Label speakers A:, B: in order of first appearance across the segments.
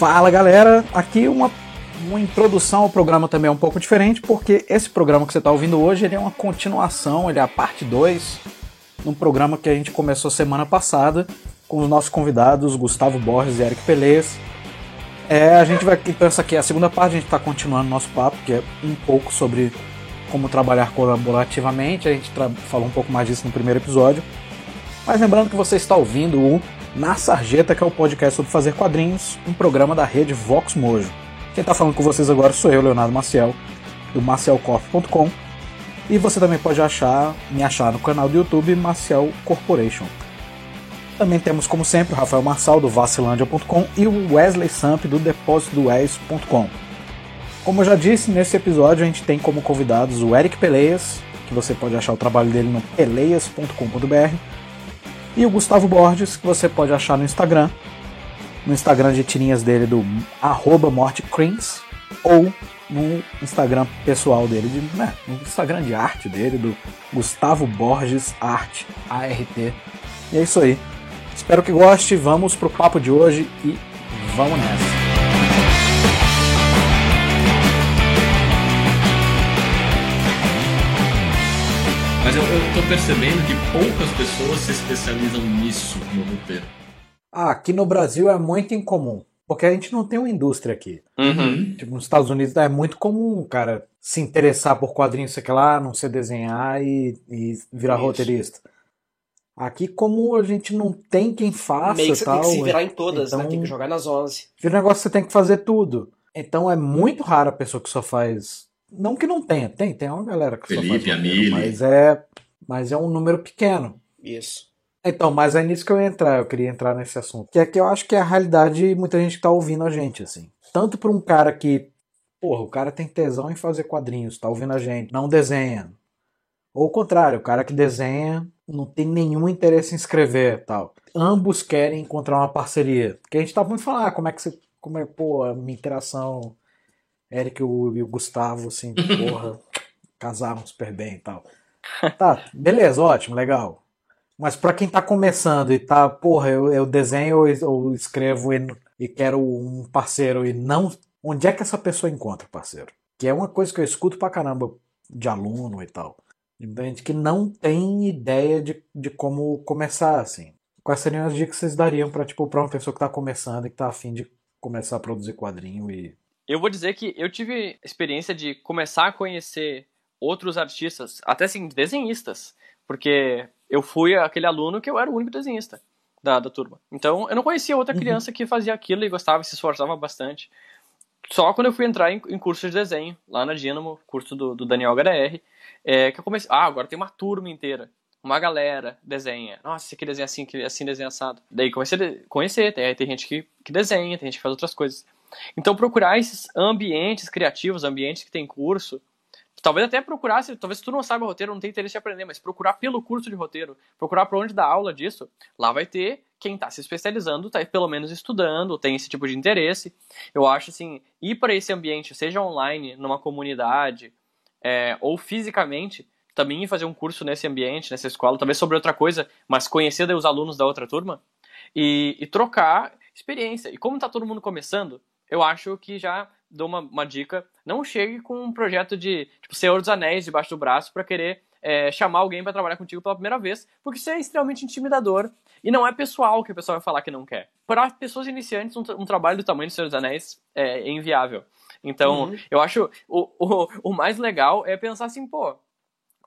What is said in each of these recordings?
A: Fala galera, aqui uma, uma introdução ao programa também é um pouco diferente, porque esse programa que você está ouvindo hoje é uma continuação, ele é a parte 2 num programa que a gente começou semana passada com os nossos convidados Gustavo Borges e Eric Pelez. É, a gente vai então essa aqui é a segunda parte, a gente está continuando nosso papo, que é um pouco sobre como trabalhar colaborativamente. A gente falou um pouco mais disso no primeiro episódio. Mas lembrando que você está ouvindo o Na Sarjeta, que é o podcast sobre fazer quadrinhos, um programa da rede Vox Mojo. Quem está falando com vocês agora sou eu, Leonardo Maciel, do macielcorp.com. E você também pode achar, me achar no canal do YouTube Maciel Corporation. Também temos, como sempre, o Rafael Marçal, do Vacilandia.com e o Wesley Samp, do DepósitoDoEs.com. Como eu já disse, nesse episódio a gente tem como convidados o Eric Peleias, que você pode achar o trabalho dele no peleias.com.br, e o Gustavo Borges, que você pode achar no Instagram, no Instagram de tirinhas dele do arroba mortecrins, ou no Instagram pessoal dele, de, né, no Instagram de arte dele, do Gustavo Borges Arte, ART. E é isso aí. Espero que goste, vamos pro papo de hoje e vamos nessa.
B: Mas eu, eu tô percebendo que poucas pessoas se especializam nisso no roteiro.
A: Ah, aqui no Brasil é muito incomum. Porque a gente não tem uma indústria aqui.
B: Uhum.
A: Tipo, nos Estados Unidos é muito comum, cara, se interessar por quadrinhos, sei lá, não sei desenhar e, e virar
C: Isso.
A: roteirista. Aqui, como a gente não tem quem faça
C: Meio que você
A: tal,
C: tem que se virar em todas, né?
A: então-
C: Tem que jogar nas 11.
A: Vira um negócio que você tem que fazer tudo. Então é muito raro a pessoa que só faz. Não que não tenha, tem, tem uma galera que
B: Felipe,
A: só faz. roteiro. Mas é, mas é um número pequeno.
C: Isso.
A: Então, mas é nisso que eu ia entrar, eu queria entrar nesse assunto. Que é que eu acho que é a realidade de muita gente que tá ouvindo a gente, assim. Tanto pra um cara que, porra, o cara tem tesão em fazer quadrinhos, tá ouvindo a gente, não desenha. Ou o contrário, o cara que desenha não tem nenhum interesse em escrever tal. Ambos querem encontrar uma parceria. Porque a gente tá muito falando, ah, como é que você. Como é, pô, a minha interação. Eric e o, Gustavo, assim, porra, casaram super bem e tal. Tá, beleza, ótimo, legal. Mas pra quem tá começando e tá, porra, eu, eu desenho ou, escrevo e, e quero um parceiro e não. Onde é que essa pessoa encontra parceiro? Que é uma coisa que eu escuto pra caramba de aluno e tal. Entende? Que não tem ideia de, de como começar, assim. Quais seriam as dicas que vocês dariam pra, tipo, pra uma pessoa que tá começando e que tá afim de começar a produzir quadrinho e.
D: Eu vou dizer que eu tive experiência de começar a conhecer outros artistas, até assim, desenhistas, porque eu fui aquele aluno que eu era o único desenhista da, da turma. Então, eu não conhecia outra
A: Uhum.
D: criança que fazia aquilo e gostava, se esforçava bastante. Só quando eu fui entrar em, em curso de desenho, lá na Dynamo, curso do, do Daniel HDR, é, que eu comecei, ah, agora tem uma turma inteira. Uma galera desenha. Nossa, esse aqui desenha assim, que assim desenha assado. Daí comecei a conhecer, tem, tem gente que, que desenha, tem gente que faz outras coisas. Então procurar esses ambientes criativos, ambientes que tem curso, talvez até procurar, se, talvez tu não saiba roteiro, não tem interesse em aprender, mas procurar pelo curso de roteiro, procurar para onde dá aula disso, lá vai ter quem está se especializando, está pelo menos estudando, tem esse tipo de interesse. Eu acho assim, ir para esse ambiente, seja online, numa comunidade, é, ou fisicamente, também fazer um curso nesse ambiente, nessa escola, talvez sobre outra coisa, mas conhecer os alunos da outra turma e, e trocar experiência. E como está todo mundo começando, eu acho que já dou uma, uma dica: não chegue com um projeto de tipo, Senhor dos Anéis debaixo do braço para querer é, chamar alguém para trabalhar contigo pela primeira vez, porque isso é extremamente intimidador e não é pessoal que a pessoa vai falar que não quer. Para pessoas iniciantes, um, tra- um trabalho do tamanho do Senhor dos Anéis é, inviável. Então,
C: Uhum.
D: eu acho o, o, o mais legal é pensar assim, pô,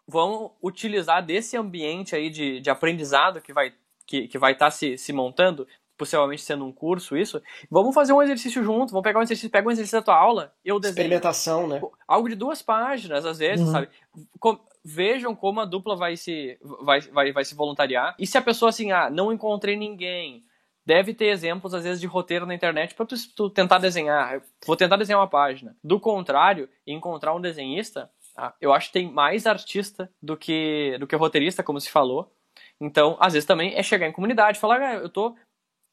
D: vamos utilizar desse ambiente aí de, de aprendizado que vai que, que vai estar se, se montando, possivelmente sendo um curso isso, vamos fazer um exercício junto, vamos pegar um exercício, pega um exercício da tua aula, eu desenho
C: Experimentação, né?
D: algo de duas páginas, às vezes,
A: Uhum.
D: sabe? Com- vejam como a dupla vai se, vai, vai, vai se voluntariar. E se a pessoa, assim, ah, não encontrei ninguém, deve ter exemplos, às vezes, de roteiro na internet para tu, tu tentar desenhar. Vou tentar desenhar uma página. Do contrário, encontrar um desenhista, ah, eu acho que tem mais artista do que, do que roteirista, como se falou. Então, às vezes também é chegar em comunidade, falar, ah, eu tô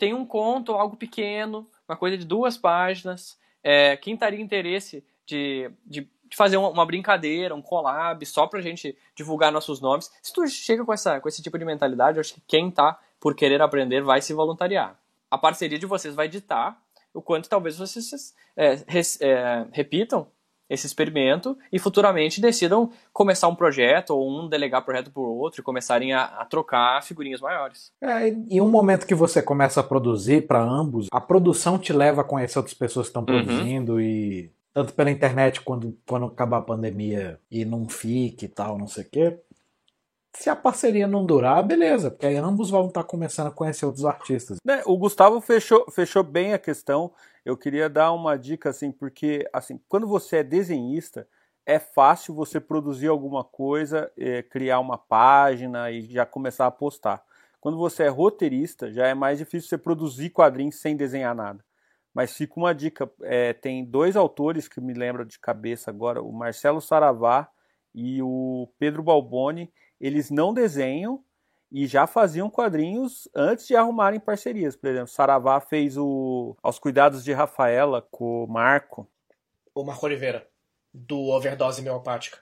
D: tem um conto, algo pequeno, uma coisa de duas páginas. É, quem estaria interesse de, de, de fazer uma, brincadeira, um collab, só pra gente divulgar nossos nomes? Se tu chega com, essa, com esse tipo de mentalidade, eu acho que quem tá por querer aprender vai se voluntariar. A parceria de vocês vai ditar o quanto talvez vocês é, res, é, repitam esse experimento e futuramente decidam começar um projeto ou um delegar projeto por outro e começarem a, a trocar figurinhas maiores.
A: É, e um momento que você começa a produzir para ambos, a produção te leva a conhecer outras pessoas que estão
D: Uhum.
A: produzindo e tanto pela internet quando, quando acabar a pandemia e não fique e tal, não sei o quê. Se a parceria não durar, beleza, porque aí ambos vão estar começando a conhecer outros artistas.
E: Né, o Gustavo fechou, fechou bem a questão. Eu queria dar uma dica assim, porque assim, quando você é desenhista, é fácil você produzir alguma coisa, eh, criar uma página e já começar a postar. Quando você é roteirista, já é mais difícil você produzir quadrinhos sem desenhar nada. Mas fica uma dica: eh, tem dois autores que me lembram de cabeça agora, o Marcelo Saravá e o Pedro Balboni. Eles não desenham, e já faziam quadrinhos antes de arrumarem parcerias. Por exemplo, Saravá fez o Aos Cuidados de Rafaela com o Marco.
C: O Marco Oliveira, do Overdose Homeopática.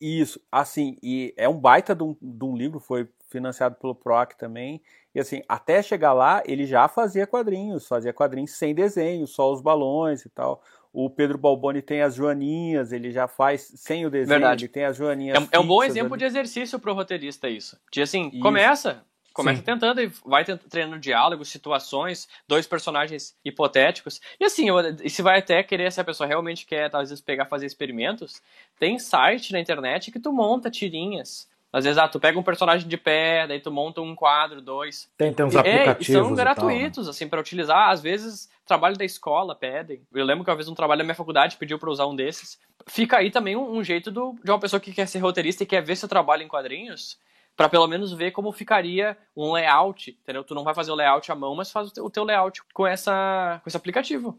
E: Isso, assim, e é um baita de um, de um livro, foi financiado pelo PROC também. E assim, até chegar lá, ele já fazia quadrinhos, fazia quadrinhos sem desenho, só os balões e tal. O Pedro Balboni tem as joaninhas, ele já faz sem o desenho,
D: Verdade.
E: ele tem as joaninhas.
D: É, é um bom
E: fixas
D: exemplo
E: ali.
D: de exercício pro roteirista isso. De assim,
E: Isso.
D: começa, começa
A: Sim.
D: tentando e vai treinando diálogos, situações, dois personagens hipotéticos. E assim, e se vai até querer, se a pessoa realmente quer, às vezes, pegar fazer experimentos, tem site na internet que tu monta tirinhas. Às vezes, ah, tu pega um personagem de pé, daí tu monta um quadro, dois.
A: Tem, tem uns
D: E- é,
A: aplicativos.
D: e são
A: e tal, né?
D: gratuitos, assim, para utilizar. Às vezes, trabalho da escola pedem. Eu lembro que uma vez um trabalho da minha faculdade pediu para usar um desses. Fica aí também um, um jeito do, de uma pessoa que quer ser roteirista e quer ver seu trabalho em quadrinhos, para pelo menos ver como ficaria um layout, entendeu? Tu não vai fazer o layout à mão, mas faz o teu, o teu layout com, essa, com esse aplicativo.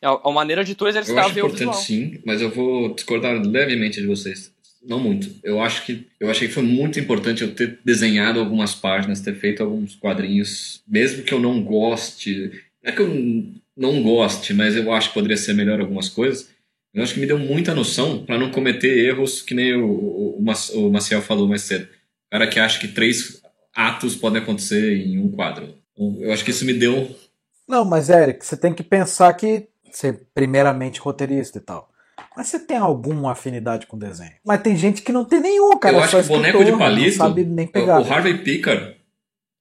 D: É uma maneira de tu
B: Eu
D: exercitar
B: acho
D: ver o
B: importante
D: visual.
B: sim, mas eu vou discordar levemente de vocês. Não muito. Eu acho que eu achei que foi muito importante eu ter desenhado algumas páginas, ter feito alguns quadrinhos, mesmo que eu não goste. Não é que eu não goste, mas eu acho que poderia ser melhor algumas coisas. Eu acho que me deu muita noção para não cometer erros que nem o, o, o Mac- o Maciel falou mais cedo. O cara que acha que três atos podem acontecer em um quadro. Então, Eu acho que isso me deu
A: Não, mas Eric, você tem que pensar que você primeiramente roteirista e tal. Mas você tem alguma afinidade com desenho? Mas tem gente que não tem nenhum, cara.
B: Eu
A: é
B: acho que o boneco de
A: escritor,
B: palito.
A: Não sabe nem
B: O,
A: pegar.
B: o Harvey Pickard.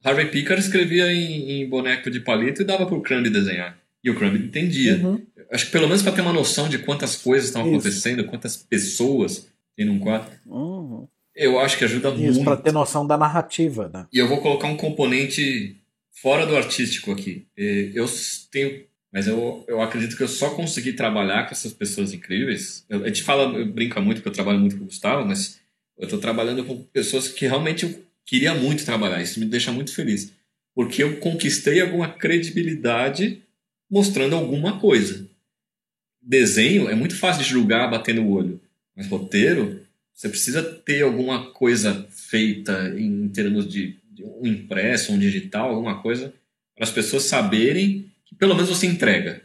B: Harvey Pickard escrevia em, em boneco de palito e dava pro Crumb desenhar. E o Crumb entendia.
A: Uhum.
B: Acho que pelo menos para ter uma noção de quantas coisas estão
A: Isso.
B: acontecendo, quantas pessoas tem num quadro,
E: Uhum.
B: eu acho que ajuda
A: Isso,
B: muito.
A: pra ter noção da narrativa, né?
B: E eu vou colocar um componente fora do artístico aqui. Eh, Eu tenho. Mas eu, eu acredito que eu só consegui trabalhar com essas pessoas incríveis. Eu- a gente fala, eu brinca muito porque eu trabalho muito com o Gustavo, mas eu estou trabalhando com pessoas que realmente eu queria muito trabalhar. Isso me deixa muito feliz. Porque eu conquistei alguma credibilidade mostrando alguma coisa. Desenho é muito fácil de julgar batendo o olho. Mas roteiro, você precisa ter alguma coisa feita em termos de, de um impresso, um digital, alguma coisa, para as pessoas saberem que pelo menos você entrega.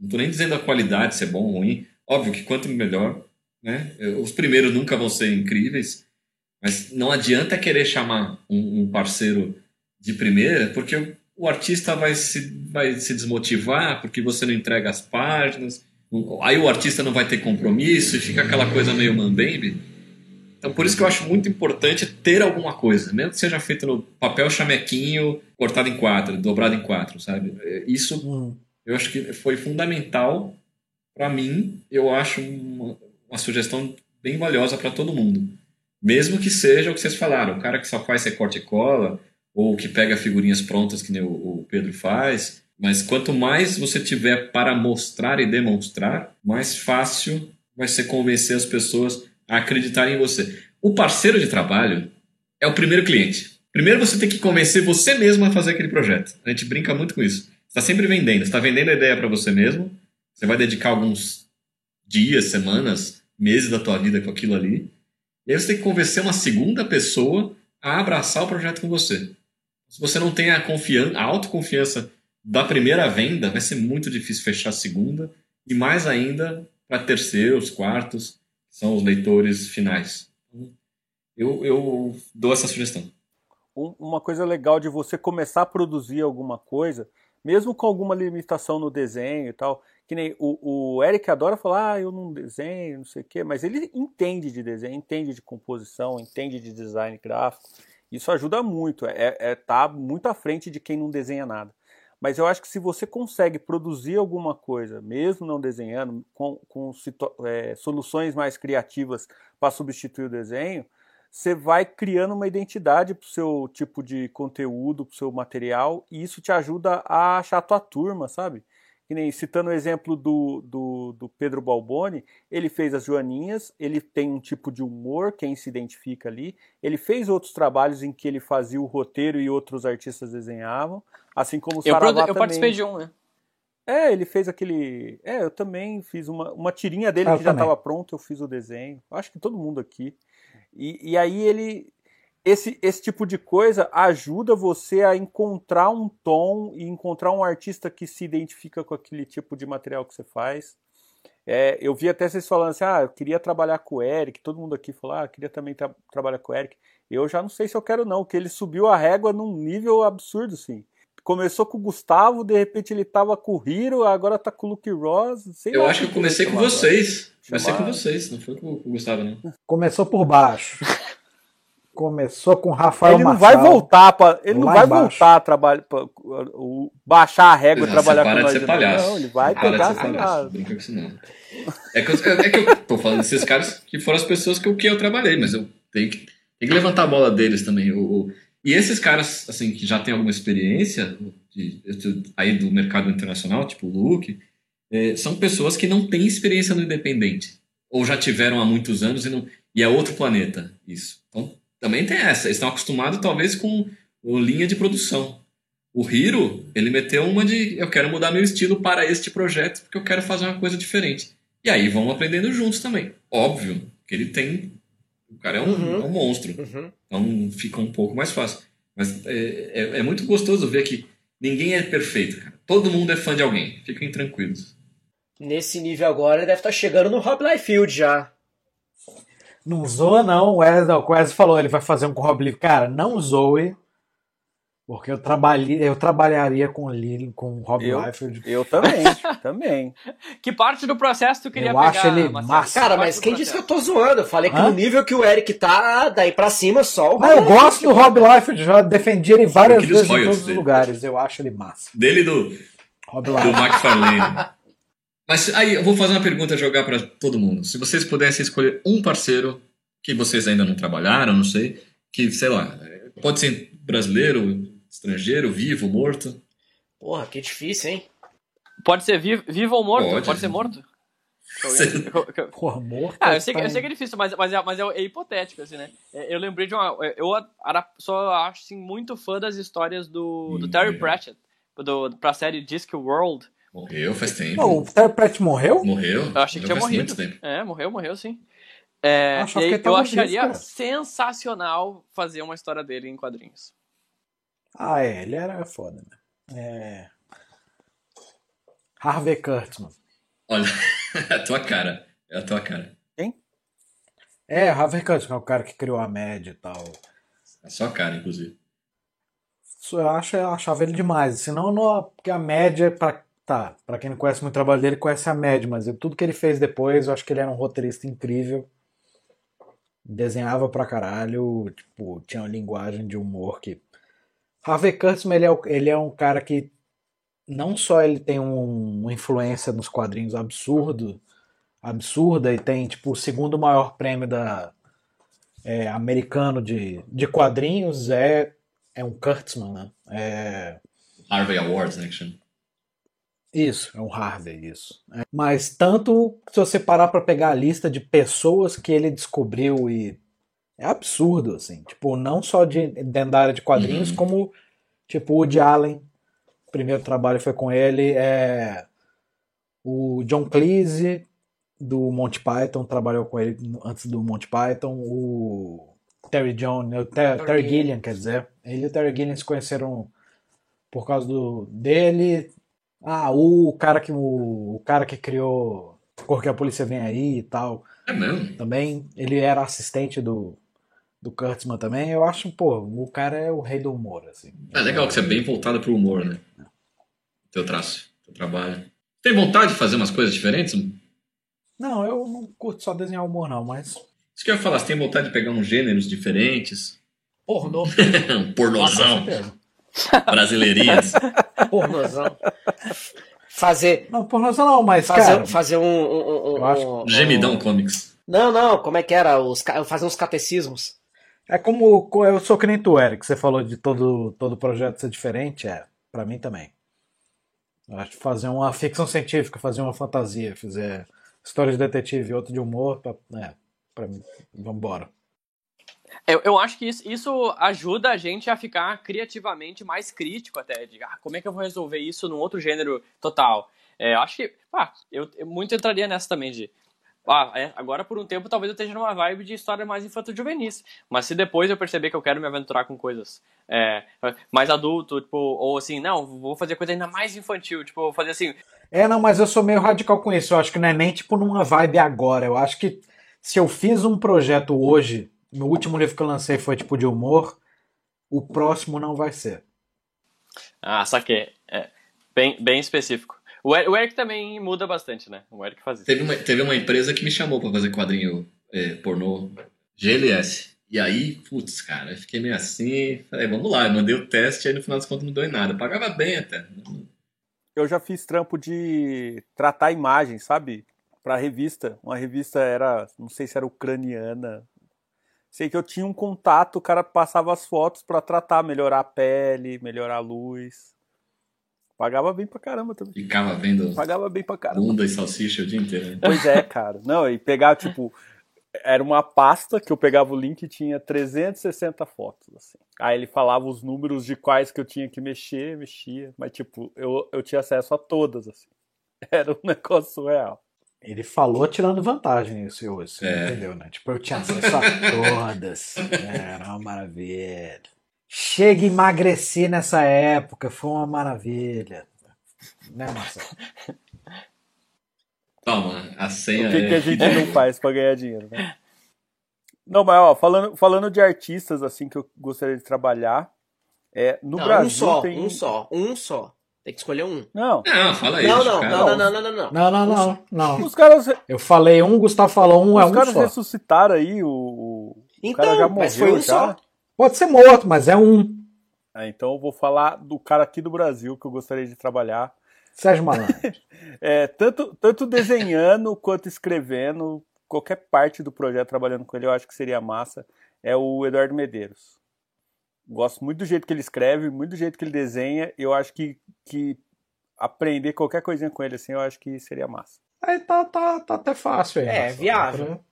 B: Não estou nem dizendo a qualidade, se é bom ou ruim. Óbvio que quanto melhor, né? Os primeiros nunca vão ser incríveis, mas não adianta querer chamar um, um parceiro de primeira, porque o, o artista vai se, vai se desmotivar porque você não entrega as páginas. Aí o artista não vai ter compromisso e fica aquela coisa meio mambembe. Então, por isso que eu acho muito importante ter alguma coisa, mesmo que seja feito no papel chamequinho, cortado em quatro, dobrado em quatro, sabe? É, Isso
A: Hum.
B: eu acho que foi fundamental para mim. Eu acho uma, uma sugestão bem valiosa para todo mundo. Mesmo que seja o que vocês falaram, o cara que só faz recorte e cola, ou que pega figurinhas prontas, que nem o, o Pedro faz. Mas quanto mais você tiver para mostrar e demonstrar, mais fácil vai ser convencer as pessoas a acreditarem em você. O parceiro de trabalho é o primeiro cliente. Primeiro você tem que convencer você mesmo a fazer aquele projeto. A gente brinca muito com isso. Você está sempre vendendo. Está vendendo a ideia para você mesmo. Você vai dedicar alguns dias, semanas, meses da tua vida com aquilo ali. E aí você tem que convencer uma segunda pessoa a abraçar o projeto com você. Se você não tem a, confiança, a autoconfiança da primeira venda, vai ser muito difícil fechar a segunda. E mais ainda para terceiros, quartos, são os leitores finais. Eu, eu dou essa sugestão.
E: Um- Uma coisa legal de você começar a produzir alguma coisa, mesmo com alguma limitação no desenho e tal. Que nem o, o Eric adora falar, ah, eu não desenho, não sei o quê, mas ele entende de desenho, entende de composição, entende de design gráfico. Isso ajuda muito, é, é tá muito à frente de quem não desenha nada. Mas eu acho que se você consegue produzir alguma coisa, mesmo não desenhando, com, com é, soluções mais criativas para substituir o desenho, você vai criando uma identidade para o seu tipo de conteúdo, para o seu material, e isso te ajuda a achar a tua turma, sabe? que nem citando o exemplo do, do, do, Pedro Balboni, ele fez as Joaninhas, ele tem um tipo de humor, quem se identifica ali. Ele fez outros trabalhos em que ele fazia o roteiro e outros artistas desenhavam, assim como o
D: eu,
E: Saravá
D: eu
E: também.
D: participei de um, né?
E: É, ele fez aquele. É, eu também fiz uma, uma tirinha dele
A: eu
E: que já estava pronto, eu fiz o desenho. Acho que todo mundo aqui. E, e aí ele esse, esse tipo de coisa ajuda você a encontrar um tom e encontrar um artista que se identifica com aquele tipo de material que você faz. É, eu vi até vocês falando assim, ah, eu queria trabalhar com o Eric, todo mundo aqui falou, ah, eu queria também tra trabalhar com o Eric. Eu já não sei se eu quero não, porque ele subiu a régua num nível absurdo, assim. Começou com o Gustavo, de repente ele tava com o Hiro, agora tá com o Luke Ross, sei
B: Eu
E: lá
B: acho que eu comecei com
E: chamar
B: vocês.
E: agora.
B: Comecei com
E: Chamar-
B: vocês, não foi com o Gustavo, não.
A: Começou por baixo. Começou com Rafael
E: Ele não
A: Marçal.
E: vai voltar para, ele não vai
A: embaixo.
E: voltar a trabalhar, pra, o- baixar a régua e trabalhar
B: para
E: com nós.
B: ser
E: de novo.
B: palhaço.
E: Não, ele vai
B: Para
E: pegar,
B: ser
E: sei
B: palhaço. brinca com isso não. É que, eu, é que eu tô falando desses caras que foram as pessoas que eu, que eu trabalhei, mas eu tenho que, tenho que levantar a bola deles também. O- o- e esses caras, assim, que já têm alguma experiência de- de- aí do mercado internacional, tipo o Luke, é, são pessoas que não têm experiência no independente. Ou já tiveram há muitos anos e, não, e é outro planeta isso. Então, também tem essa. Eles estão acostumados, talvez, com linha de produção. O Hiro, ele meteu uma de eu quero mudar meu estilo para este projeto porque eu quero fazer uma coisa diferente. E aí vão aprendendo juntos também. Óbvio que ele tem. O cara é um,
C: Uhum.
B: é um monstro.
C: Uhum.
B: Então fica um pouco mais fácil. Mas é, é, é muito gostoso ver que ninguém é perfeito, cara. Todo mundo é fã de alguém. Fiquem tranquilos.
C: Nesse nível agora, ele deve estar chegando no Rob Liefeld já.
A: Não zoa, não. O Wesley, o Wesley falou, ele vai fazer um com o Rob Liefeld. Cara, não zoe. Porque eu, trabalhei, eu trabalharia com o Lili, com o Rob
E: Eu?
A: Liefeld.
E: Eu também, também.
D: Que parte do processo tu queria
A: Eu
D: pegar?
A: acho ele
D: Marcelo?
A: massa.
C: Cara, mas
D: do
C: quem disse que eu tô zoando? Eu falei que
A: Hã?
C: no nível que o Eric tá, daí pra cima, só o
A: Mas eu gosto do
C: Liefeld,
A: Rob Liefeld, já defendi ele várias vezes em todos os
B: dele.
A: lugares. Eu acho ele massa.
B: Dele e do,
A: Rob
B: do
A: Liefeld.
B: McFarlane. Mas aí eu vou fazer uma pergunta jogar para todo mundo. Se vocês pudessem escolher um parceiro que vocês ainda não trabalharam, não sei, que, sei lá, pode ser brasileiro, estrangeiro, vivo, morto.
C: Porra, que difícil, hein?
D: Pode ser vivo, vivo ou morto?
B: Pode.
D: Pode, ser morto?
A: Porra, morto.
D: Ah, eu sei, que,
A: tá-
D: eu sei que é difícil, mas, mas, é, mas é, é hipotético, assim, né? É, Eu lembrei de uma. Eu era, só acho assim, muito fã das histórias do, do Terry
B: é.
D: Pratchett, do, pra série Disc World.
B: Morreu faz tempo.
A: Pô, o Terry Pratt morreu?
B: Morreu?
D: Eu achei que tinha morrido.
B: muito tempo.
D: É, morreu, morreu sim. É, eu acharia
A: cara.
D: sensacional fazer uma história dele em quadrinhos.
A: Ah, é, ele era foda, né? É. Harvey Kurtzman.
B: Olha, é a tua cara. É a tua cara.
A: É, Harvey Kurtzman é o cara que criou a média e tal.
B: É a sua cara, inclusive.
A: Eu, acho, eu achava ele demais. Senão, não, porque a média, pra, tá, pra quem não conhece muito o trabalho dele, conhece a média, mas tudo que ele fez depois, eu acho que ele era um roteirista incrível. Desenhava pra caralho, tipo, tinha uma linguagem de humor que. Harvey Kurtzman, ele é, ele é um cara que não só ele tem um- uma influência nos quadrinhos absurdo, absurda, e tem, tipo, o segundo maior prêmio da, é, americano de, de quadrinhos é, é um Kurtzman, né? É,
B: Harvey Awards, né? chama.
A: isso, é um Harvey, isso. É, Mas tanto se você parar pra pegar a lista de pessoas que ele descobriu e é absurdo, assim. Tipo, não só de, dentro da área de quadrinhos,
B: Uhum.
A: como, tipo, o Woody Allen. O primeiro trabalho foi com ele. É, o John Cleese, do Monty Python, trabalhou com ele antes do Monty Python. O Terry John, o Ter- Terry Gilliam, quer dizer. Ele e o Terry Gilliam se conheceram por causa do, dele. Ah, o cara que, o, o cara que criou Porque a Polícia Vem Aí e tal.
B: É mesmo?
A: Também, ele era assistente do, do Kurtzman também. Eu acho, pô, o cara é o rei do humor, assim.
B: É legal que você é bem voltado pro humor, né? teu traço, teu trabalho. Tem vontade de fazer umas coisas diferentes?
A: Não, eu não curto só desenhar humor, não, mas.
B: Isso que eu ia falar, você tem vontade de pegar uns gêneros diferentes?
C: Pornô.
B: um pornozão, brasileirinhas.
C: Pornozão. Fazer.
A: Não, pornozão não, mas.
C: Fazer,
A: cara,
C: fazer um. um, um,
A: Eu acho-
C: um-
B: Gemidão Comics.
C: Não, não, como é que era? Os, fazer uns catecismos.
A: É como co- eu sou que nem tu, Eric. Você falou de todo, todo projeto ser diferente. É, pra mim também. Eu acho que fazer uma ficção científica, fazer uma fantasia, fazer história de detetive outra de humor, pra, é, pra mim, vambora.
D: Eu, eu acho que isso, isso ajuda a gente a ficar criativamente mais crítico até, de ah, como é que eu vou resolver isso num outro gênero total. É, eu acho que, ah, eu, eu muito entraria nessa também de, ah, é, agora por um tempo talvez eu esteja numa vibe de história mais infanto-juvenis, mas se depois eu perceber que eu quero me aventurar com coisas é, mais adulto, tipo, ou assim, não, vou fazer coisa ainda mais infantil, tipo, vou fazer assim,
A: É, não, mas eu sou meio radical com isso. Eu acho que não é nem tipo numa vibe agora. Eu acho que se eu fiz um projeto hoje, no último livro que eu lancei foi tipo de humor, o próximo não vai ser.
D: ah, saquei, é, bem, bem específico. O Eric, o Eric também muda bastante, né? O Eric faz isso.
B: Teve uma, teve uma empresa que me chamou pra fazer quadrinho é, pornô GLS. E aí, putz, cara, eu fiquei meio assim. Falei, vamos lá, eu mandei o teste, aí no final das contas não deu em nada. Pagava bem até.
E: Eu já fiz trampo de tratar imagens, sabe? Pra revista. Uma revista era, não sei se era ucraniana. Sei que eu tinha um contato, o cara passava as fotos pra tratar, melhorar a pele, melhorar a luz. Pagava bem pra caramba também.
B: Ficava vendo
E: Pagava bem pra caramba.
B: bunda e salsicha o dia inteiro. né?
E: Pois é, cara. Não, e pegar, tipo, era uma pasta que eu pegava o link e tinha 360 fotos, assim. Aí ele falava os números de quais que eu tinha que mexer, mexia. Mas, tipo, eu, eu tinha acesso a todas, assim. Era um negócio surreal.
A: Ele falou tirando vantagem nisso hoje, você
B: É.
A: entendeu, né? Tipo, eu tinha acesso a todas. Era uma maravilha. Chega e emagreci nessa época, foi uma maravilha. Né, Marcelo?
B: Toma, a senha
E: O que, que a
B: é.
E: gente não faz pra ganhar dinheiro, né? Não, mas ó, falando, falando de artistas assim que eu gostaria de trabalhar, é, no
C: não,
E: Brasil
C: um só,
E: tem
C: um só, um só. Tem que escolher um.
E: Não,
B: Não, fala aí.
C: não, não, não, não, não, não, não,
A: Não, não, não, não.
E: os caras,
A: Eu falei um, o Gustavo falou um, é
E: os
A: um
E: caras
A: só.
E: ressuscitaram aí o, o, o
C: Então,
E: cara já
C: mas
E: morreu
C: foi um
E: já.
C: só.
A: Pode ser morto, mas é um.
E: Ah, então eu vou falar do cara aqui do Brasil que eu gostaria de trabalhar.
A: Sérgio Malandro.
E: É, tanto, tanto desenhando quanto escrevendo, qualquer parte do projeto trabalhando com ele, eu acho que seria massa. É o Eduardo Medeiros. Gosto muito do jeito que ele escreve, muito do jeito que ele desenha. Eu acho que, que aprender qualquer coisinha com ele assim, eu acho que seria massa.
A: Aí tá, tá, tá até fácil aí.
C: É,
A: Marcelo.
C: viável.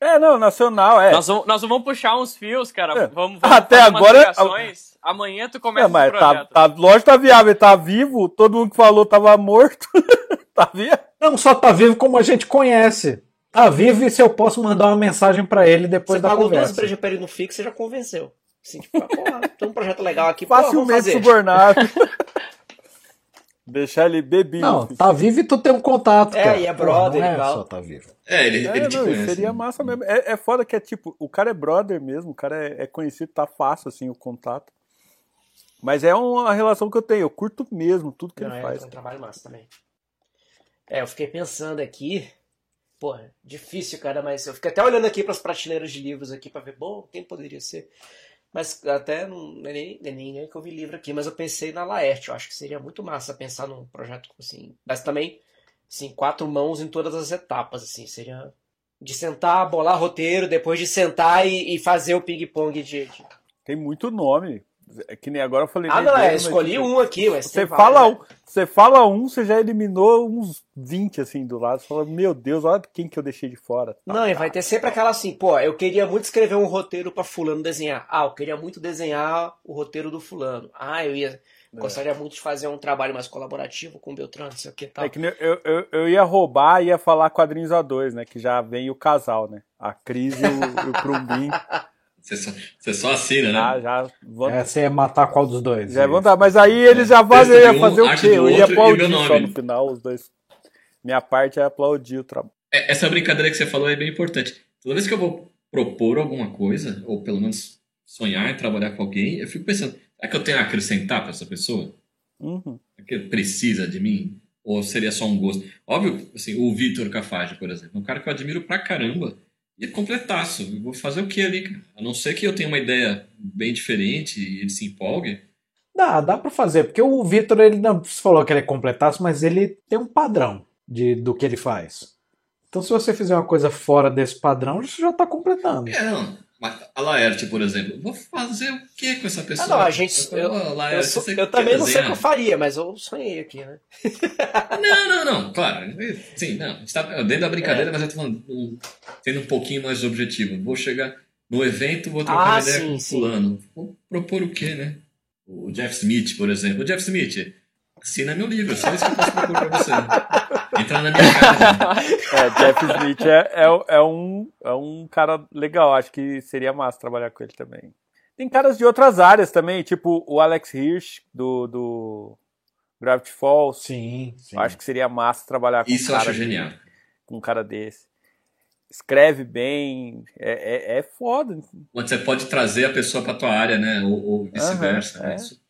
E: É, não, nacional, é.
D: Nós, vamos, nós vamos puxar uns fios, cara.
E: É.
D: Vamos, vamos
E: Até agora-
D: ligações. Amanhã tu começa
E: É, mas
D: o
E: tá,
D: projeto.
E: tá, lógico que tá viável, ele tá vivo, todo mundo que falou tava morto. tá vivo?
A: Não só tá vivo como a gente conhece. Tá vivo e se eu posso mandar uma mensagem pra ele depois
C: Você
A: da
C: pagou duas
A: conversa.
C: brejas pra ele no fixo, você já convenceu. Assim, tipo, ah, porra, tem um projeto legal aqui,
E: Facilmente
C: fazer.
E: Deixar ele bebido.
A: Não, tá vivo e tu tem um contato,
C: É,
A: cara.
C: e é
A: Pô,
C: brother
A: não é
C: e tal.
A: só tá vivo.
B: É, ele,
E: É,
B: ele te
E: não,
B: conhece.
E: seria
B: né?
E: massa mesmo. É, é foda que é tipo, o cara é brother mesmo, o cara é, é conhecido, tá fácil assim o contato. Mas é uma relação que eu tenho, eu curto mesmo tudo que
C: Não,
E: ele
C: é,
E: faz.
C: é um trabalho massa também. É, eu fiquei pensando aqui. Porra, difícil, cara, mas eu fiquei até olhando aqui pras prateleiras de livros aqui pra ver, bom, quem poderia ser. Mas até não, é nem, nem, nem que eu vi livro aqui, mas eu pensei na Laerte. Eu acho que seria muito massa pensar num projeto assim. Mas também, assim, quatro mãos em todas as etapas, assim. Seria de sentar, bolar roteiro, depois de sentar e, e fazer o ping-pong de, de-
E: Tem muito nome. É que nem agora eu falei.
C: Ah, não, é,
E: Medeiros, mas,
C: escolhi
E: tipo,
C: um aqui, mas
E: Você fala,
C: né?
E: um, você fala um, você já eliminou uns 20 assim do lado. Você fala, meu Deus, olha quem que eu deixei de fora.
C: Não, e vai ter sempre aquela assim, pô, eu queria muito escrever um roteiro pra fulano desenhar. Ah, eu queria muito desenhar o roteiro do fulano. Ah, eu ia gostaria muito de fazer um trabalho mais colaborativo com o Beltrano, não sei o que tal.
E: É que eu, eu, eu ia roubar e ia falar quadrinhos a dois, né? Que já vem o casal, né? A Cris e o, o Prumbim.
B: Você só, você só assina, né?
E: Ah, já vão,
A: É, você ia matar qual dos dois?
E: já vão dar. Mas aí eles já
B: de
E: ia
B: um,
E: fazer o quê? Eu ia aplaudir só no final, os dois. Minha parte é aplaudir o trabalho.
B: É, Essa brincadeira que você falou é bem importante. Toda vez que eu vou propor alguma coisa, ou pelo menos sonhar em trabalhar com alguém, eu fico pensando, será que eu tenho a acrescentar para essa pessoa?
E: Uhum.
B: que precisa de mim? Ou seria só um gosto? Óbvio, assim, o Vitor Cafage, por exemplo, é um cara que eu admiro pra caramba. E é completaço. Eu vou fazer o que ali, cara? A não ser que eu tenha uma ideia bem diferente e ele se empolgue.
A: Dá, dá pra fazer, porque o Vitor, ele não falou que ele é completaço, mas ele tem um padrão de, do que ele faz. Então, se você fizer uma coisa fora desse padrão, você já tá completando.
B: É, não. Mas a Laerte, por exemplo, vou fazer o que com essa pessoa?
C: Ah, não, a gente. Eu,
B: Ô, Laerte,
C: eu, eu também não sei o que eu
B: desenhar?
C: faria, mas eu sonhei aqui, né?
B: Não, não, não, claro. Sim, não. a gente tá dentro da brincadeira, mas eu tô falando, um, sendo um pouquinho mais objetivo. Vou chegar no evento, vou trocar
C: Ah,
B: ideia
C: sim,
B: com fulano. Vou propor o quê, né? O Jeff Smith, por exemplo. O Jeff Smith, assina meu livro, só isso que eu posso propor pra você. Entrar na minha casa.
E: É, Jeff Smith é, é, é um, é um cara legal, acho que seria massa trabalhar com ele também. Tem caras de outras áreas também, tipo o Alex Hirsch, do, do Gravity Falls.
A: Sim, sim.
E: Eu acho que seria massa trabalhar com
B: Isso
E: um
B: eu
E: cara
B: acho genial.
E: com um cara desse. Escreve bem, é, é, é foda.
B: Você pode trazer a pessoa pra tua área, né? Ou, ou vice-versa. Né?
E: é.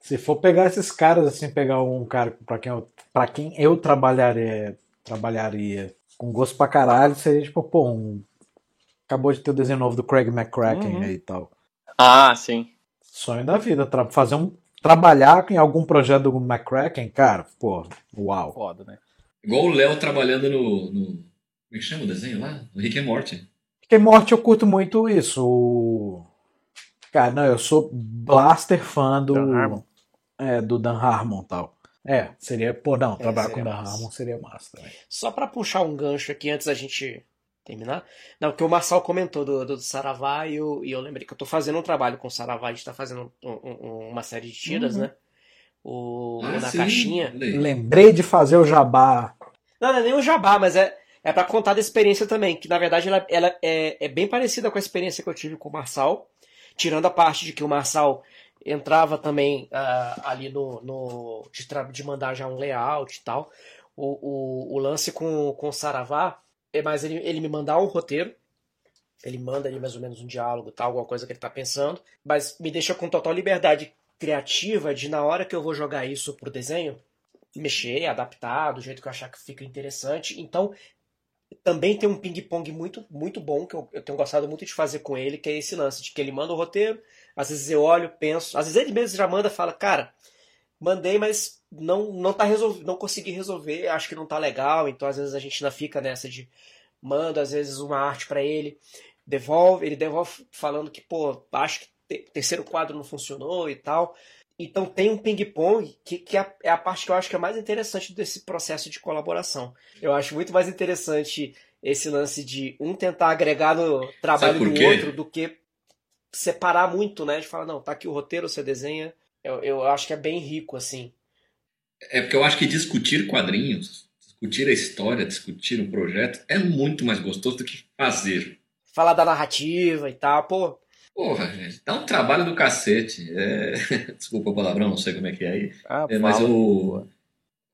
A: Se for pegar esses caras, assim, pegar um cara pra quem eu, pra quem eu trabalharia, trabalharia com gosto pra caralho, seria tipo, pô, um. Acabou de ter o desenho novo do Craig McCracken
E: Uhum.
A: aí e tal.
D: Ah, sim.
A: Sonho da vida, tra- fazer um. Trabalhar em algum projeto do McCracken, cara, pô, uau.
E: Foda, né?
B: Igual o Léo trabalhando no, no. Como é que chama o desenho lá? No Rick and Morty.
A: Porque morte eu curto muito isso. O... Cara, não, eu sou blaster fã do.
E: Dan Harmon.
A: É, do Dan Harmon e tal. É, seria, pô, não, trabalhar
C: seria
A: com o Dan
C: massa.
A: Harmon seria massa também.
C: Só pra puxar um gancho aqui antes da gente terminar. Não, que o Marçal comentou do, do Saravá e eu, e eu lembrei que eu tô fazendo um trabalho com o Saravá, a gente tá fazendo um- um- uma série de tiras,
A: Uhum.
C: né? O,
B: Ah,
C: da
B: sim.
C: caixinha.
A: Lembrei de fazer o jabá.
C: Não, não é nem o jabá, mas é, é para contar da experiência também, que na verdade ela, ela é, é bem parecida com a experiência que eu tive com o Marçal, tirando a parte de que o Marçal entrava também ah, ali no, no de, de mandar já um layout e tal. O, o, o lance com, com o Saravá é mais ele, ele me mandar um roteiro, ele manda ali mais ou menos um diálogo, tal, alguma coisa que ele tá pensando, mas me deixa com total liberdade criativa de na hora que eu vou jogar isso pro desenho, mexer, adaptar do jeito que eu achar que fica interessante. Então, também tem um ping-pong muito, muito bom que eu, eu tenho gostado muito de fazer com ele, que é esse lance de que ele manda o roteiro, às vezes eu olho, penso, às vezes ele mesmo já manda e fala, cara, mandei, mas não não tá resolv... não consegui resolver, acho que não tá legal, então às vezes a gente ainda fica nessa de manda às vezes uma arte pra ele, devolve, ele devolve falando que, pô, acho que terceiro quadro não funcionou e tal. Então tem um ping-pong que, que é a- é a parte que eu acho que é mais interessante desse processo de colaboração. Eu acho muito mais interessante esse lance de um tentar agregar no trabalho do outro do que separar muito, né? De falar, não, tá aqui o roteiro, você desenha. Eu, eu acho que é bem rico, assim.
B: É porque eu acho que discutir quadrinhos, discutir a história, discutir o projeto é muito mais gostoso do que fazer.
C: Falar da narrativa e tal, pô.
B: Porra, gente, dá um trabalho do cacete. É... Desculpa o palavrão, não sei como é que é aí.
E: Ah,
B: É, mas o.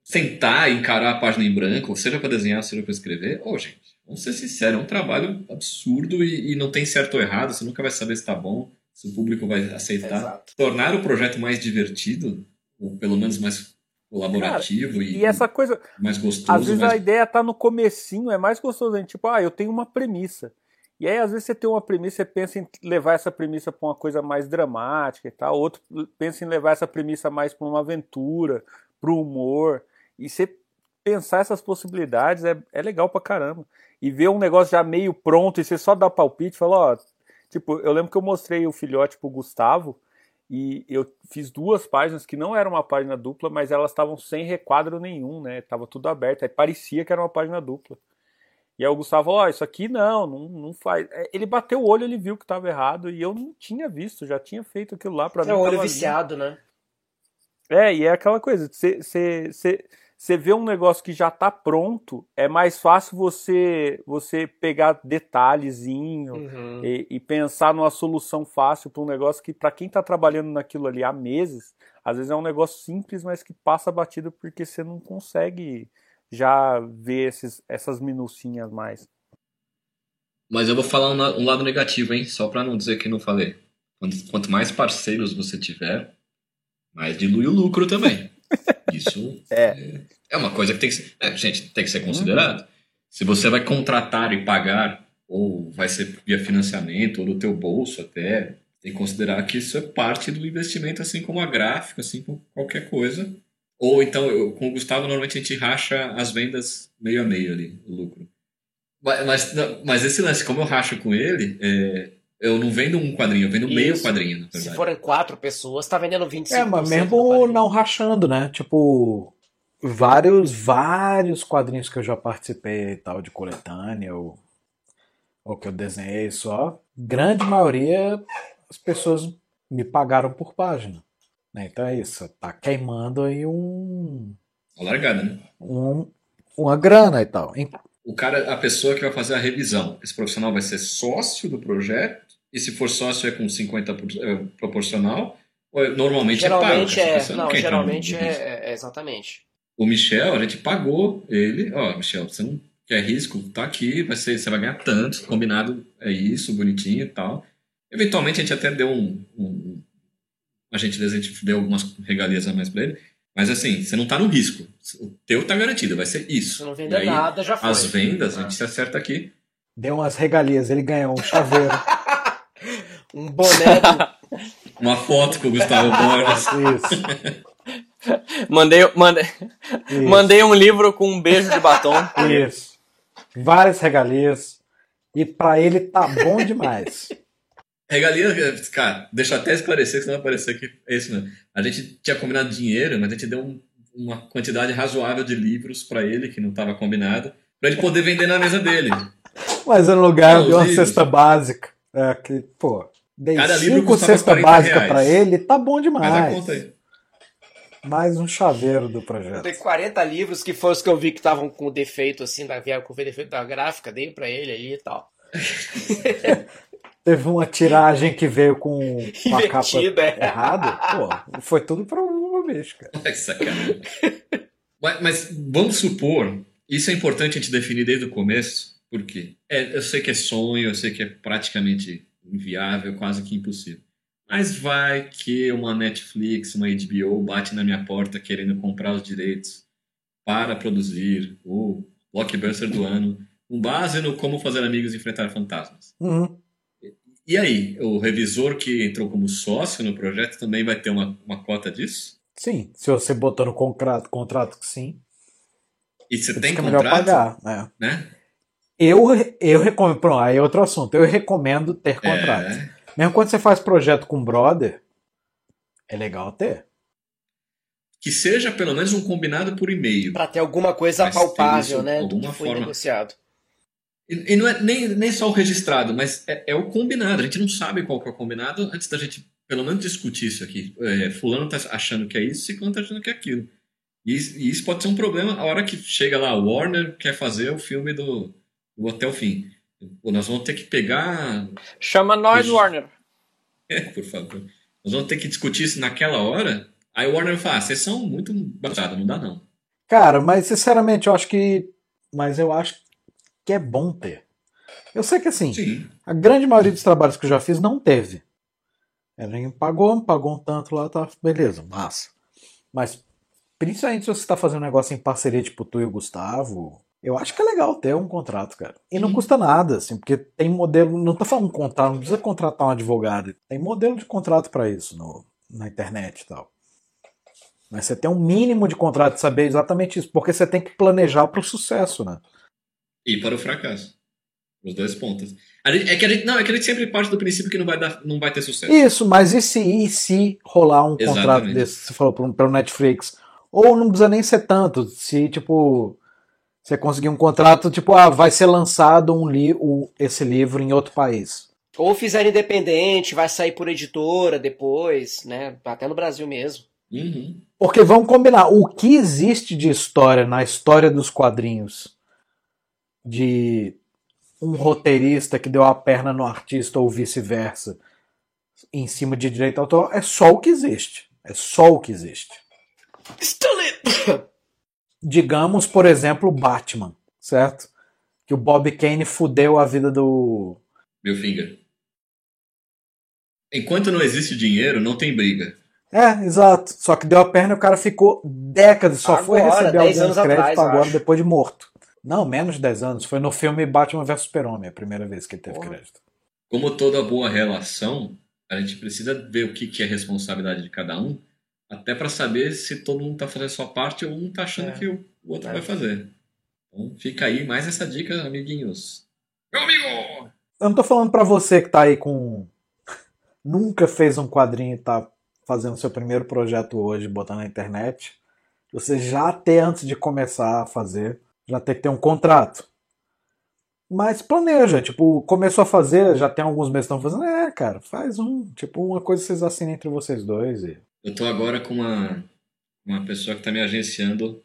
B: Sentar e encarar a página em branco, seja para desenhar, seja para escrever, ô, gente, vamos ser sinceros, é um trabalho absurdo e, e não tem certo ou errado, você nunca vai saber se tá bom, se o público vai aceitar.
C: Exato.
B: Tornar o projeto mais divertido, ou pelo menos mais colaborativo e,
E: E essa coisa,
B: mais gostoso.
E: às vezes
B: mais...
E: a ideia tá no comecinho, é mais gostoso, hein? tipo, ah, eu tenho uma premissa. E aí, às vezes, você tem uma premissa, você pensa em levar essa premissa para uma coisa mais dramática e tal, outro pensa em levar essa premissa mais para uma aventura, para o humor. E você pensar essas possibilidades é, é legal pra caramba. E ver um negócio já meio pronto e você só dá palpite e fala, ó, tipo, eu lembro que eu mostrei o filhote pro Gustavo e eu fiz duas páginas que não era uma página dupla, mas elas estavam sem requadro nenhum, né? Tava tudo aberto, aí parecia que era uma página dupla. E aí o Gustavo falou, ó, isso aqui não, não, não faz. É, Ele bateu o olho, ele viu que tava errado e eu não tinha visto, já tinha feito aquilo lá pra mim.
C: É o olho viciado, né?
E: É, e é aquela coisa, você vê um negócio que já tá pronto, é mais fácil você você pegar detalhezinho
C: Uhum.
E: e, e pensar numa solução fácil para um negócio que, para quem tá trabalhando naquilo ali há meses, às vezes é um negócio simples, mas que passa batido porque você não consegue já ver esses, essas minucinhas mais.
B: Mas eu vou falar um, um lado negativo, hein? Só para não dizer que não falei. Quanto, quanto mais parceiros você tiver, mais dilui o lucro também. Isso
E: É.
B: é uma coisa que tem que ser. é, gente, tem que ser considerado. Se você vai contratar e pagar, ou vai ser via financiamento, ou do teu bolso até, tem que considerar que isso é parte do investimento, assim como a gráfica, assim como qualquer coisa. Ou então, eu, com o Gustavo, normalmente a gente racha as vendas meio a meio ali, o lucro. Mas, mas, não, mas esse lance, como eu racho com ele, é, eu não vendo um quadrinho, eu vendo meio
C: Isso.
B: quadrinho, na
C: Se forem quatro pessoas, tá vendendo 25%.
A: É, mas mesmo
C: quadrinho.
A: não rachando, né? Tipo, vários, vários quadrinhos que eu já participei e tal de coletânea, ou, ou que eu desenhei só, grande maioria as pessoas me pagaram por página. né? Então é isso, tá queimando aí um,
B: A largada, né?
A: um- uma grana e tal.
B: O cara, a pessoa que vai fazer a revisão, esse profissional vai ser sócio do projeto, e se for sócio é com 50% por- é, proporcional, ou é- normalmente é pago.
C: Geralmente é. Não,
B: no-
C: geralmente é- é exatamente.
B: O Michel, a gente pagou ele, ó, Michel, você não quer risco? Tá aqui, vai ser, você vai ganhar tanto, combinado é isso, bonitinho e tal. Eventualmente a gente até deu um, um a gente, a gente deu algumas regalias a mais pra ele, mas assim, você não tá no risco. O teu tá garantido, vai ser isso.
C: Se não vender
B: aí,
C: nada, já foi.
B: As vendas, a
C: Ah.
B: gente se acerta aqui.
A: Deu umas regalias, ele ganhou um chaveiro.
C: Um boné.
B: Uma foto com o Gustavo Borges.
A: Isso,
D: Mandei, mandei,
A: isso.
D: mandei um livro com um beijo de batom.
A: Isso. Várias regalias. E pra ele tá bom demais.
B: Regalia, cara, deixa eu até esclarecer, senão vai parecer que é isso mesmo. A gente tinha combinado dinheiro, mas a gente deu um- uma quantidade razoável de livros pra ele, que não estava combinado, pra ele poder vender na mesa dele.
A: Mas no lugar
B: Não,
A: de uma
B: os livros.
A: cesta básica. É, que, pô, dei
B: Cada livro
A: cinco
B: custava
A: cesta
B: 40
A: básica pra ele, tá bom demais.
B: Mas a conta aí.
A: Mais um chaveiro do projeto.
C: Tem 40 livros que foram os que eu vi que estavam com defeito, assim, da, com defeito da gráfica, dei pra ele ali e tal.
A: Teve uma tiragem que veio com com a capa
C: é.
A: errada. Pô, foi tudo pro meu bicho, cara.
B: Que sacanagem. mas, mas vamos supor, isso é importante a gente definir desde o começo, porque é, eu sei que é sonho, eu sei que é praticamente inviável, quase que impossível. Mas vai que uma Netflix, uma HBO bate na minha porta querendo comprar os direitos para produzir o blockbuster do ano, com base no Como Fazer Amigos e Enfrentar Fantasmas.
A: Uhum.
B: E aí, o revisor que entrou como sócio no projeto também vai ter uma, uma cota disso?
A: Sim, se você botou no contrato, contrato que sim,
B: E você tem
A: que é melhor
B: contrato,
A: pagar. né?
B: né?
A: Eu, eu recomendo. Pronto, aí é outro assunto. Eu recomendo ter contrato.
B: É,
A: Mesmo quando você faz projeto com brother, é legal ter.
B: que seja pelo menos um combinado por e-mail.
C: Pra ter alguma coisa
B: Mas
C: palpável,
B: isso,
C: né? Do
B: alguma
C: que foi
B: forma.
C: negociado.
B: E, e não é nem, nem só o registrado, mas é, é o combinado. A gente não sabe qual que é o combinado antes da gente, pelo menos, discutir isso aqui. É, fulano tá achando que é isso, ciclano tá achando que é aquilo. E, isso- e isso pode ser um problema a hora que chega lá, o Warner quer fazer o filme do, do Até o Fim. Pô, Nós vamos ter que pegar
D: Chama nós. Warner.
B: É, por favor. Nós vamos ter que discutir isso naquela hora. Aí o Warner fala, ah, vocês são muito baixados, não dá não.
A: Cara, mas sinceramente eu acho que. Mas eu acho que é bom ter. Eu sei que assim,
B: Sim.
A: a grande maioria dos trabalhos que eu já fiz não teve. Ele pagou, pagou um tanto lá, tá, beleza, massa. Mas, principalmente se você está fazendo um negócio em parceria, tipo tu e o Gustavo, eu acho que é legal ter um contrato, cara. E não
B: Sim.
A: custa nada, assim, porque tem modelo, não tô falando contrato, não precisa contratar um advogado. Tem modelo de contrato para isso no, na internet e tal. Mas você tem um mínimo de contrato de saber exatamente isso, porque você tem que planejar para o sucesso, né?
B: E para o fracasso. Os dois pontos. A gente- é que a gente, não, é que a gente sempre parte do princípio que não vai, dar, não vai ter sucesso.
A: Isso, mas e se, e se rolar um contrato
B: Exatamente.
A: desse, você falou, pelo, pelo Netflix? Ou não precisa nem ser tanto, se, tipo, você conseguir um contrato, tipo, ah, vai ser lançado um li o, esse livro em outro país.
C: Ou fizer independente, vai sair por editora depois, né? Até no Brasil mesmo.
B: Uhum.
A: Porque vamos combinar, o que existe de história na história dos quadrinhos de um roteirista que deu a perna no artista ou vice-versa em cima de direito autoral é só o que existe. É só o que existe. Digamos, por exemplo, o Batman, certo? Que o Bob Kane fudeu a vida do.
B: Meu finger. Enquanto não existe dinheiro, não tem briga.
A: É, exato. Só que deu a perna e o cara ficou décadas, só foi
C: Agora,
A: receber
C: 10
A: alguns
C: anos
A: créditos agora,
C: acho.
A: depois de morto. Não, menos de 10 anos. Foi no filme Batman vs Super-Homem, a primeira vez que ele teve
C: Porra.
A: crédito.
B: Como toda boa relação, a gente precisa ver o que, que é responsabilidade de cada um, até para saber se todo mundo tá fazendo a sua parte ou um tá achando
C: É.
B: que o outro
C: É.
B: vai fazer. Então fica aí mais essa dica, amiguinhos. Meu amigo!
A: Eu não tô falando pra você que tá aí com. Nunca fez um quadrinho e tá fazendo seu primeiro projeto hoje, botando na internet. Você já ter, antes de começar a fazer, já ter que ter um contrato. Mas planeja, tipo, começou a fazer, já tem alguns meses que estão fazendo. É, cara, faz um. Tipo, uma coisa que vocês assinem entre vocês dois. E...
B: Eu tô agora com uma, uma pessoa que tá me agenciando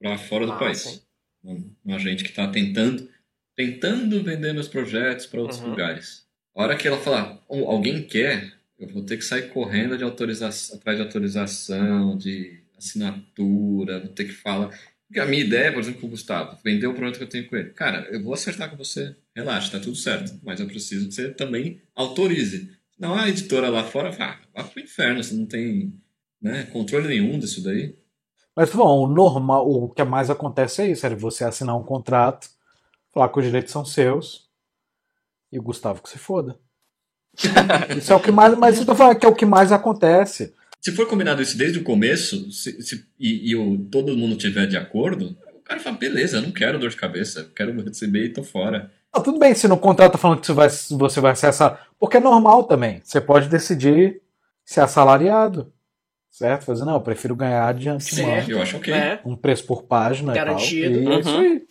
B: para fora do
C: Ah,
B: país.
C: sim.
B: Um, um agente que tá tentando, tentando vender meus projetos para outros
C: Uhum.
B: lugares. A hora que ela falar, "Oh, alguém quer, eu vou ter que sair correndo de autorização, atrás de autorização, de assinatura, vou ter que falar. Porque a minha ideia, por exemplo, com o Gustavo, vender o projeto que eu tenho com ele. Cara, eu vou acertar com você, relaxa, tá tudo certo. Mas eu preciso que você também autorize. Não a editora lá fora, vá, vá pro inferno, você não tem né, controle nenhum disso daí.
A: Mas bom, o normal, o que mais acontece é isso, é você assinar um contrato, falar que os direitos são seus, e o Gustavo que se foda. isso é o que mais, mas eu tô falando que é o que mais acontece.
B: Se for combinado isso desde o começo se- se- e, e o, todo mundo tiver de acordo, o cara fala, beleza, eu não quero dor de cabeça, eu quero receber e tô fora.
A: Não, tudo bem se no contrato tá falando que você vai, você vai ser essa. Porque é normal também. Você pode decidir ser assalariado. Certo? Fazer, não, eu prefiro ganhar de antemão.
C: Certo.
B: Eu acho ok.
C: Né?
A: Um preço por página
C: Garantido.
A: e tal. E é isso
D: Uhum.
A: aí.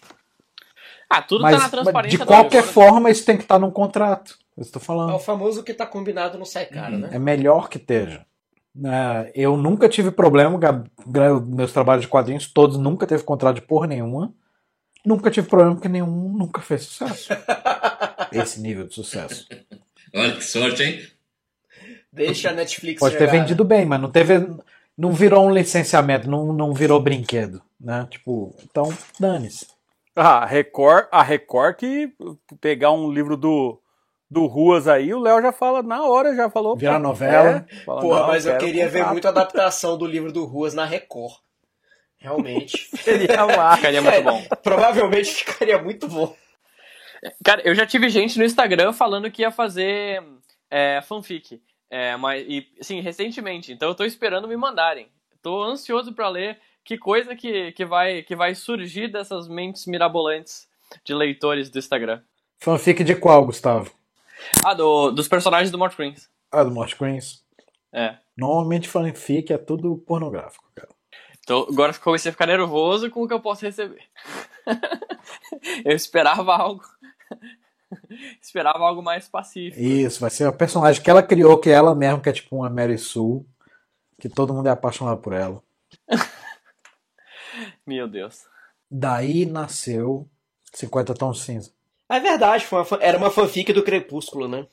D: Ah, tudo
A: Mas,
D: tá na transparência
A: de qualquer
D: editora.
A: forma, isso tem que estar num contrato. Eu estou
C: É o
A: falando.
C: famoso que tá combinado não sai caro, né?
A: É melhor que esteja. É, eu nunca tive problema, meus trabalhos de quadrinhos todos nunca teve contrato de porra nenhuma. Nunca tive problema porque nenhum nunca fez sucesso. Esse nível de sucesso.
B: Olha que sorte, hein?
C: Deixa a Netflix
A: Pode ter
C: chegar.
A: vendido bem, mas não teve. Não virou um licenciamento, não, não virou brinquedo. Né? Tipo, então, dane-se.
E: Ah, a Record, a Record que pegar um livro do, do Ruas aí, o Léo já fala na hora, já falou.
A: Virar novela.
E: é, fala,
C: Porra, mas eu queria ver muito a adaptação do livro do Ruas na Record. Realmente.
E: Queria lá.
D: Ficaria muito bom.
C: Provavelmente ficaria muito bom.
D: Cara, eu já tive gente no Instagram falando que ia fazer é, fanfic. É, mas, e, sim, recentemente. Então eu tô esperando me mandarem. Tô ansioso pra ler que coisa que, que, vai, que vai surgir dessas mentes mirabolantes de leitores do Instagram.
A: Fanfic de qual, Gustavo?
D: Ah, do, dos personagens do Mort Prince.
A: Ah, do Morte Queens.
D: É.
A: Normalmente fanfic é tudo pornográfico, cara.
D: Então agora comecei a ficar nervoso com o que eu posso receber. eu esperava algo. esperava algo mais pacífico.
A: Isso, vai ser a personagem que ela criou, que é ela mesma, que é tipo uma Mary Sue, que todo mundo é apaixonado por ela.
D: Meu Deus.
A: Daí nasceu 50 Tons Cinza.
C: É verdade, foi uma era uma fanfic do Crepúsculo, né?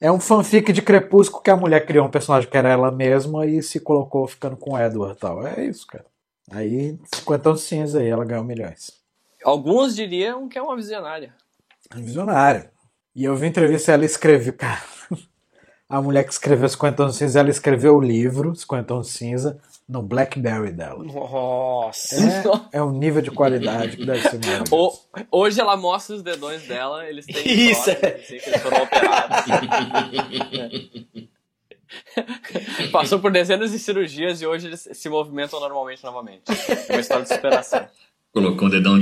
A: É um fanfic de Crepúsculo que a mulher criou um personagem que era ela mesma e se colocou ficando com o Edward e tal. É isso, cara. Aí, 50 Tons de Cinza aí, ela ganhou milhões.
D: Alguns diriam que é uma visionária.
A: Visionária. E eu vi entrevista ela escreveu, cara. A mulher que escreveu 50 Tons de Cinza, ela escreveu o livro 50 Tons de Cinza no Blackberry dela.
C: Nossa.
A: É, é um nível de qualidade que deve ser.
D: O- hoje ela mostra os dedões dela, eles têm
C: Isso, é.
D: assim, que eles foram operados. Passou por dezenas de cirurgias e hoje eles se movimentam normalmente novamente. É uma história de superação.
B: Colocou um dedão,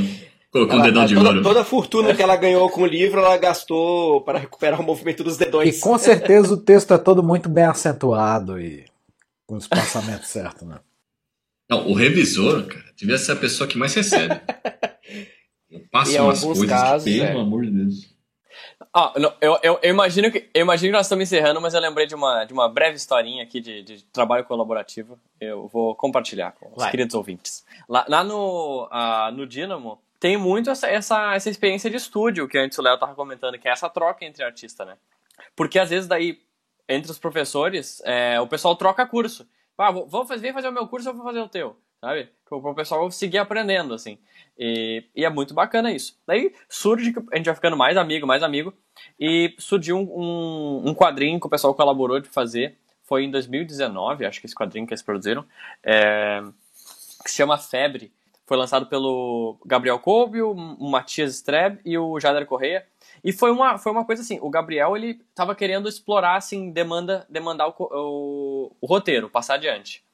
B: colocou um
C: Ela-
B: dedão de
C: toda,
B: ouro.
C: toda a fortuna que ela ganhou com o livro, ela gastou para recuperar o movimento dos
A: E
C: dedões.
A: com certeza o texto é todo muito bem acentuado e com os espaçamentos certos, né?
B: Não, o revisor, cara, devia ser a pessoa que mais recebe. Eu passo
C: Em
B: umas
C: alguns
B: coisas,
C: casos,
B: pelo
C: é.
B: amor de Deus.
D: Ah, não, eu, eu, eu imagino que, eu imagino que nós estamos encerrando, mas eu lembrei de uma, de uma breve historinha aqui de, de trabalho colaborativo. Eu vou compartilhar com os
C: Vai.
D: queridos ouvintes. Lá, lá no, ah, no Dynamo, tem muito essa, essa, essa experiência de estúdio que antes o Léo estava comentando, que é essa troca entre artista, né? Porque às vezes daí, entre os professores, é, o pessoal troca curso. Ah, vou- fazer, vem fazer o meu curso, eu vou fazer o teu, sabe? Para o pessoal seguir aprendendo, assim. E, e é muito bacana isso. Daí surge a gente vai ficando mais amigo, mais amigo, e surgiu um, um, um quadrinho que o pessoal colaborou de fazer, foi em 2019, acho que esse quadrinho que eles produziram, é, que se chama Febre. Foi lançado pelo Gabriel Colby, o Matias Streb e o Jader Correia. E foi uma, foi uma coisa assim, o Gabriel ele estava querendo explorar, assim, demanda, demandar o, o, o roteiro, passar adiante.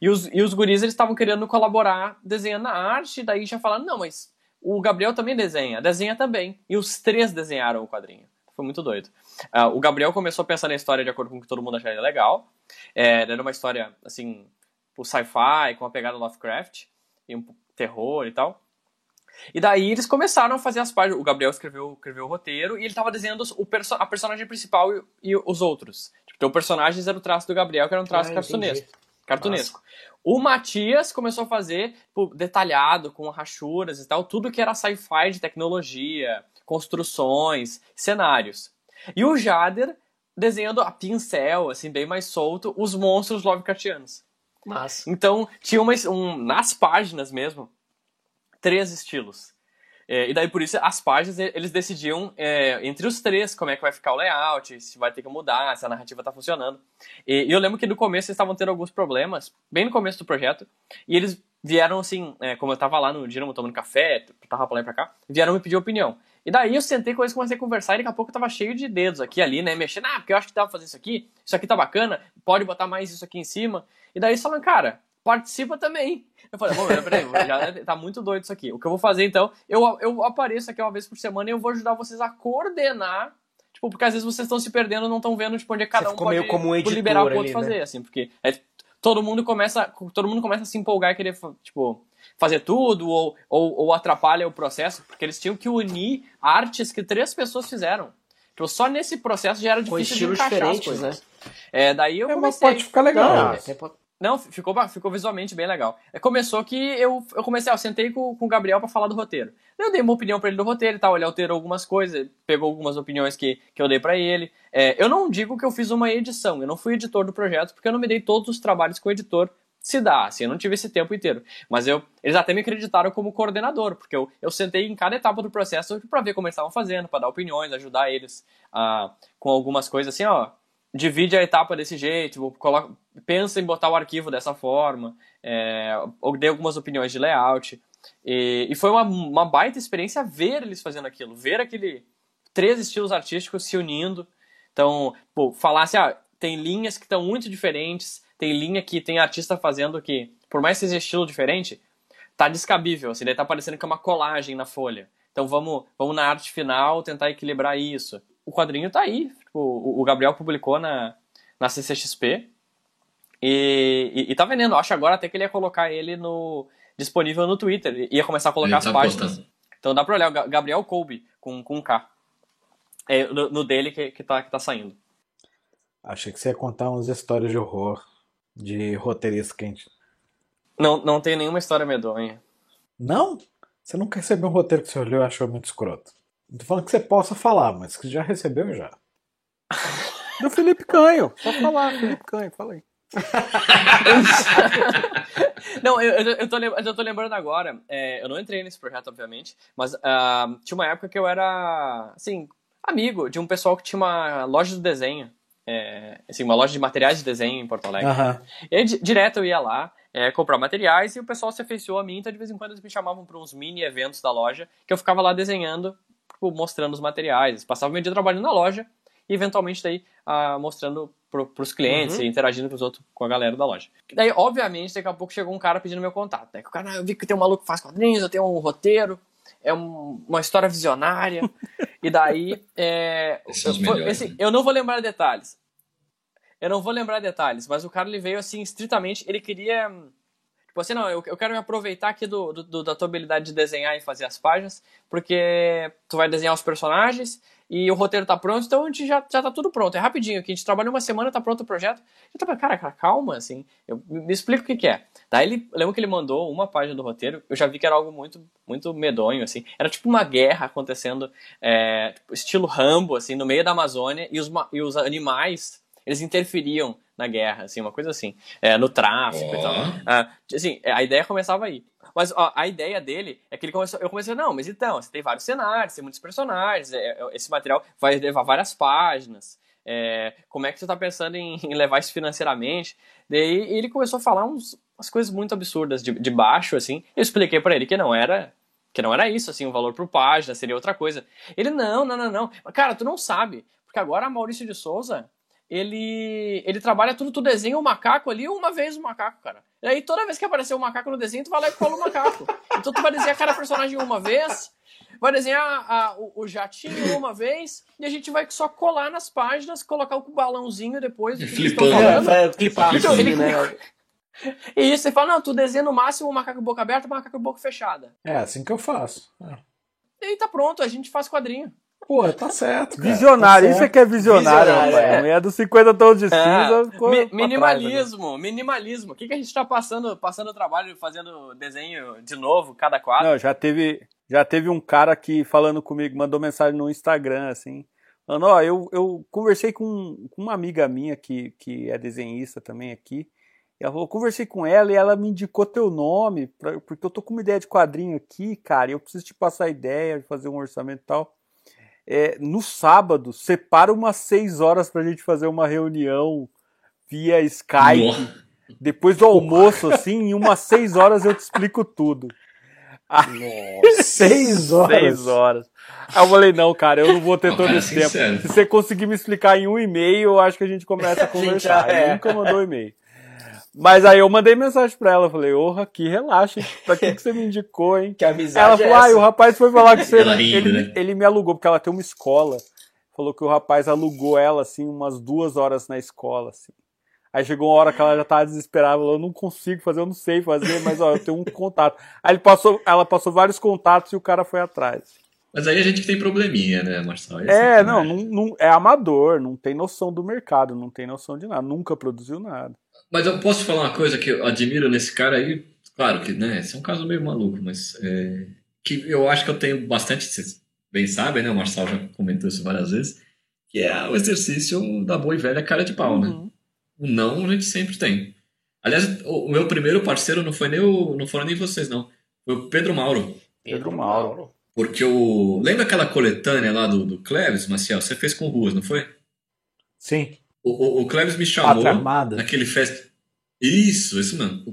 D: E os, e os guris eles estavam querendo colaborar desenhando a arte, daí já falaram, não, mas o Gabriel também desenha, desenha também. E os três desenharam o quadrinho. Foi muito doido. Uh, o Gabriel começou a pensar na história de acordo com o que todo mundo acharia legal. É, era uma história, assim, o sci-fi, com a pegada Lovecraft, e um terror e tal. E daí eles começaram a fazer as páginas. O Gabriel escreveu, escreveu o roteiro e ele estava desenhando o perso a personagem principal e, e os outros. Tipo, então, o personagem era o traço do Gabriel, que era um traço ah, cartunesco. cartunesco. O Matias começou a fazer tipo, detalhado, com rachuras e tal, tudo que era sci-fi de tecnologia, construções, cenários. E o Jader desenhando a pincel, assim, bem mais solto, os monstros Lovecraftianos.
C: Mas...
D: Então, tinha uma, um, nas páginas mesmo, três estilos. É, e daí, por isso, as páginas, eles decidiam é, entre os três como é que vai ficar o layout, se vai ter que mudar, se a narrativa está funcionando. E, e, eu lembro que no começo eles estavam tendo alguns problemas, bem no começo do projeto, e eles vieram assim, é, como eu estava lá no Dinamo tomando café, tava pra lá e pra cá, vieram me pedir opinião. E daí eu sentei com eles, comecei a conversar e daqui a pouco eu tava cheio de dedos aqui ali, né? Mexendo, ah, porque eu acho que dá pra fazer isso aqui, isso aqui tá bacana, pode botar mais isso aqui em cima. E daí eles falaram, cara, participa também. Eu falei, bom, peraí, já tá muito doido isso aqui. O que eu vou fazer então, eu, eu apareço aqui uma vez por semana e eu vou ajudar vocês a coordenar. Tipo, porque às vezes vocês estão se perdendo, não estão vendo tipo, onde é cada Você um pode
C: meio como um
D: liberar o
C: outro
D: ali, fazer, né? assim, porque é, todo mundo começa, todo mundo começa a se empolgar e querer, tipo, fazer tudo ou, ou, ou atrapalha o processo, porque eles tinham que unir artes que três pessoas fizeram. Tipo, só nesse processo já era difícil
C: de encaixar as coisas. Né?
D: É, daí eu
A: é,
D: comecei...
A: pode ficar legal. Não,
D: é, não, ficou, ficou visualmente bem legal. É, começou que eu, eu comecei, eu sentei com, com o Gabriel para falar do roteiro. Eu dei uma opinião para ele do roteiro e tal, ele alterou algumas coisas, pegou algumas opiniões que, que eu dei para ele. É, eu não digo que eu fiz uma edição, eu não fui editor do projeto, porque eu não me dei todos os trabalhos que o editor se dá, assim, eu não tive esse tempo inteiro. Mas eu, eles até me acreditaram como coordenador, porque eu, eu sentei em cada etapa do processo para ver como eles estavam fazendo, para dar opiniões, ajudar eles a, com algumas coisas assim, ó, divide a etapa desse jeito, coloca, pensa em botar o arquivo dessa forma, é, ou dei algumas opiniões de layout. E, e foi uma, uma baita experiência ver eles fazendo aquilo, ver aquele três estilos artísticos se unindo. Então, pô, falar assim, ah, tem linhas que estão muito diferentes, tem linha que tem artista fazendo que, por mais que seja estilo diferente, tá descabível, assim, daí tá parecendo que é uma colagem na folha. Então vamos, vamos na arte final tentar equilibrar isso. O quadrinho tá aí, tipo, o Gabriel publicou na, na CCXP e, e, e tá vendendo. Acho agora até que ele ia colocar ele no disponível no Twitter, ia começar a colocar ele as tá páginas. Postando. Então dá pra olhar, o Gabriel Colby, com, com K. É, no, no, dele que, que, tá, que tá saindo.
A: Achei que você ia contar umas histórias de horror de roteirista quente.
D: Não, não tem nenhuma história medonha.
A: Não? Você nunca recebeu um roteiro que você olhou e achou muito escroto. Não tô falando que você possa falar, mas que já recebeu já.
E: Do Felipe Canho. Só falar, Felipe Canho, fala aí.
D: não, eu, eu, eu, tô, eu tô lembrando agora. É, eu não entrei nesse projeto, obviamente, mas uh, tinha uma época que eu era, assim, amigo de um pessoal que tinha uma loja de desenho é, assim, uma loja de materiais de desenho em Porto Alegre.
A: Uhum.
D: E aí, direto eu ia lá é, comprar materiais e o pessoal se afeiçoou a mim, então de vez em quando eles me chamavam para uns mini eventos da loja, que eu ficava lá desenhando, tipo, mostrando os materiais. Passava meu dia trabalhando na loja e eventualmente daí ah, mostrando para os clientes uhum. e interagindo com os outros, com a galera da loja. Daí, obviamente, daqui a pouco chegou um cara pedindo meu contato. Né? O cara, ah, eu vi que tem um maluco que faz quadrinhos, eu tenho um roteiro, é um, uma história visionária. e daí. É,
B: eu,
D: esse, né? eu não vou lembrar detalhes. Eu não vou lembrar detalhes, mas o cara ele veio assim, estritamente. Ele queria. Tipo assim, não, eu, eu quero me aproveitar aqui do, do, da tua habilidade de desenhar e fazer as páginas, porque tu vai desenhar os personagens e o roteiro tá pronto, então a gente já, já tá tudo pronto. É rapidinho aqui, a gente trabalha uma semana, tá pronto o projeto. Eu tava, cara, cara, calma, assim, eu, me explica o que, que é. Daí ele, lembro que ele mandou uma página do roteiro, eu já vi que era algo muito, muito medonho, assim. Era tipo uma guerra acontecendo, é, tipo, estilo Rambo, assim, no meio da Amazônia, e os, e os animais, eles interferiam na guerra, assim, uma coisa assim, é, no tráfico oh. e tal. Ah, assim, a ideia começava aí. Mas ó, a ideia dele é que ele começou, eu comecei, não, mas então, você tem vários cenários, tem muitos personagens, é, é, esse material vai levar várias páginas. É, como é que tu tá pensando em, em, levar isso financeiramente? Daí ele começou a falar uns, umas coisas muito absurdas de, de baixo, assim. Eu expliquei para ele que não era que não era isso, assim, o valor por página seria outra coisa. Ele, não, não, não, não. Cara, tu não sabe. Porque agora Maurício de Souza, ele ele trabalha tudo, tu desenha o um macaco ali uma vez o macaco, cara. E aí toda vez que aparecer o um macaco no desenho, tu vai lá e cola o macaco. Então tu vai desenhar cada personagem uma vez, vai desenhar a, o, o, jatinho uma vez, e a gente vai só colar nas páginas, colocar o balãozinho depois.
B: Flipando.
C: É, flipar,
D: então, ele,
C: né?
D: E isso, você fala, não, tu desenha no máximo o macaco boca aberta o macaco boca fechada.
A: É assim que eu faço. É.
D: E aí tá pronto, a gente faz quadrinho.
A: Pô, tá certo. Cara,
E: visionário,
A: tá
E: isso é que é visionário,
C: Visionário,
E: rapaz.
C: é.
E: É dos 50 tons de cinza.
D: É, mi-
E: pra
D: minimalismo,
E: trás,
D: minimalismo. O que, que a gente tá passando, passando trabalho fazendo desenho de novo, cada quadro?
E: Não, já teve, já teve um cara aqui falando comigo, mandou mensagem no Instagram, assim. Falando, ó, eu, eu conversei com, com uma amiga minha que, que é desenhista também aqui. E ela falou, conversei com ela e ela me indicou teu nome, pra- porque eu tô com uma ideia de quadrinho aqui, cara, e eu preciso te passar a ideia, fazer um orçamento e tal. É, no sábado, separa umas seis horas pra gente fazer uma reunião via Skype.
B: Nossa.
E: Depois do almoço, assim, em umas seis horas eu te explico tudo.
A: Seis horas.
E: Seis horas. Aí eu falei, não, cara, eu não vou ter
B: Não,
E: todo
B: cara,
E: esse tempo.
B: sincero.
E: Se você conseguir me explicar em um e-mail, eu acho que a gente começa a
C: A gente
E: conversar.
C: já é.
E: Ele nunca mandou e-mail. Mas aí eu mandei mensagem pra ela, falei, orra, que relaxa, pra que, que você me indicou, hein?
C: Que amizade
E: Ela
C: é
E: falou, ah,
C: essa?
E: o rapaz foi falar com você,
B: Ela
E: né?
B: rindo,
E: ele,
B: né?
E: ele me alugou, porque ela tem uma escola. Falou que o rapaz alugou ela, assim, umas duas horas na escola, assim. Aí chegou uma hora que ela já tava desesperada, falou, eu não consigo fazer, eu não sei fazer, mas ó, eu tenho um contato. Aí ele passou, ela passou vários contatos e o cara foi atrás.
B: Mas aí a gente que tem probleminha, né, Marcelo? Esse
E: É,
B: que
E: não, não, não- é amador, não tem noção do mercado, não tem noção de nada, nunca produziu nada.
B: Mas eu posso falar uma coisa que eu admiro nesse cara aí? Claro que, né, esse é um caso meio maluco, mas é, que eu acho que eu tenho bastante, vocês bem sabem, né, o Marçal já comentou isso várias vezes, que é o exercício da boa e velha cara de pau, né?
E: Uhum.
B: O não a gente sempre tem. Aliás, o o meu primeiro parceiro não foi nem o, não foram nem vocês, não. Foi o Pedro Mauro.
E: Pedro Mauro.
B: Porque o. Lembra aquela coletânea lá do, do Cleves, Maciel? Você fez com ruas, não foi?
A: Sim.
B: O, o, o Cleves me chamou naquele fest. Isso, isso mesmo. O,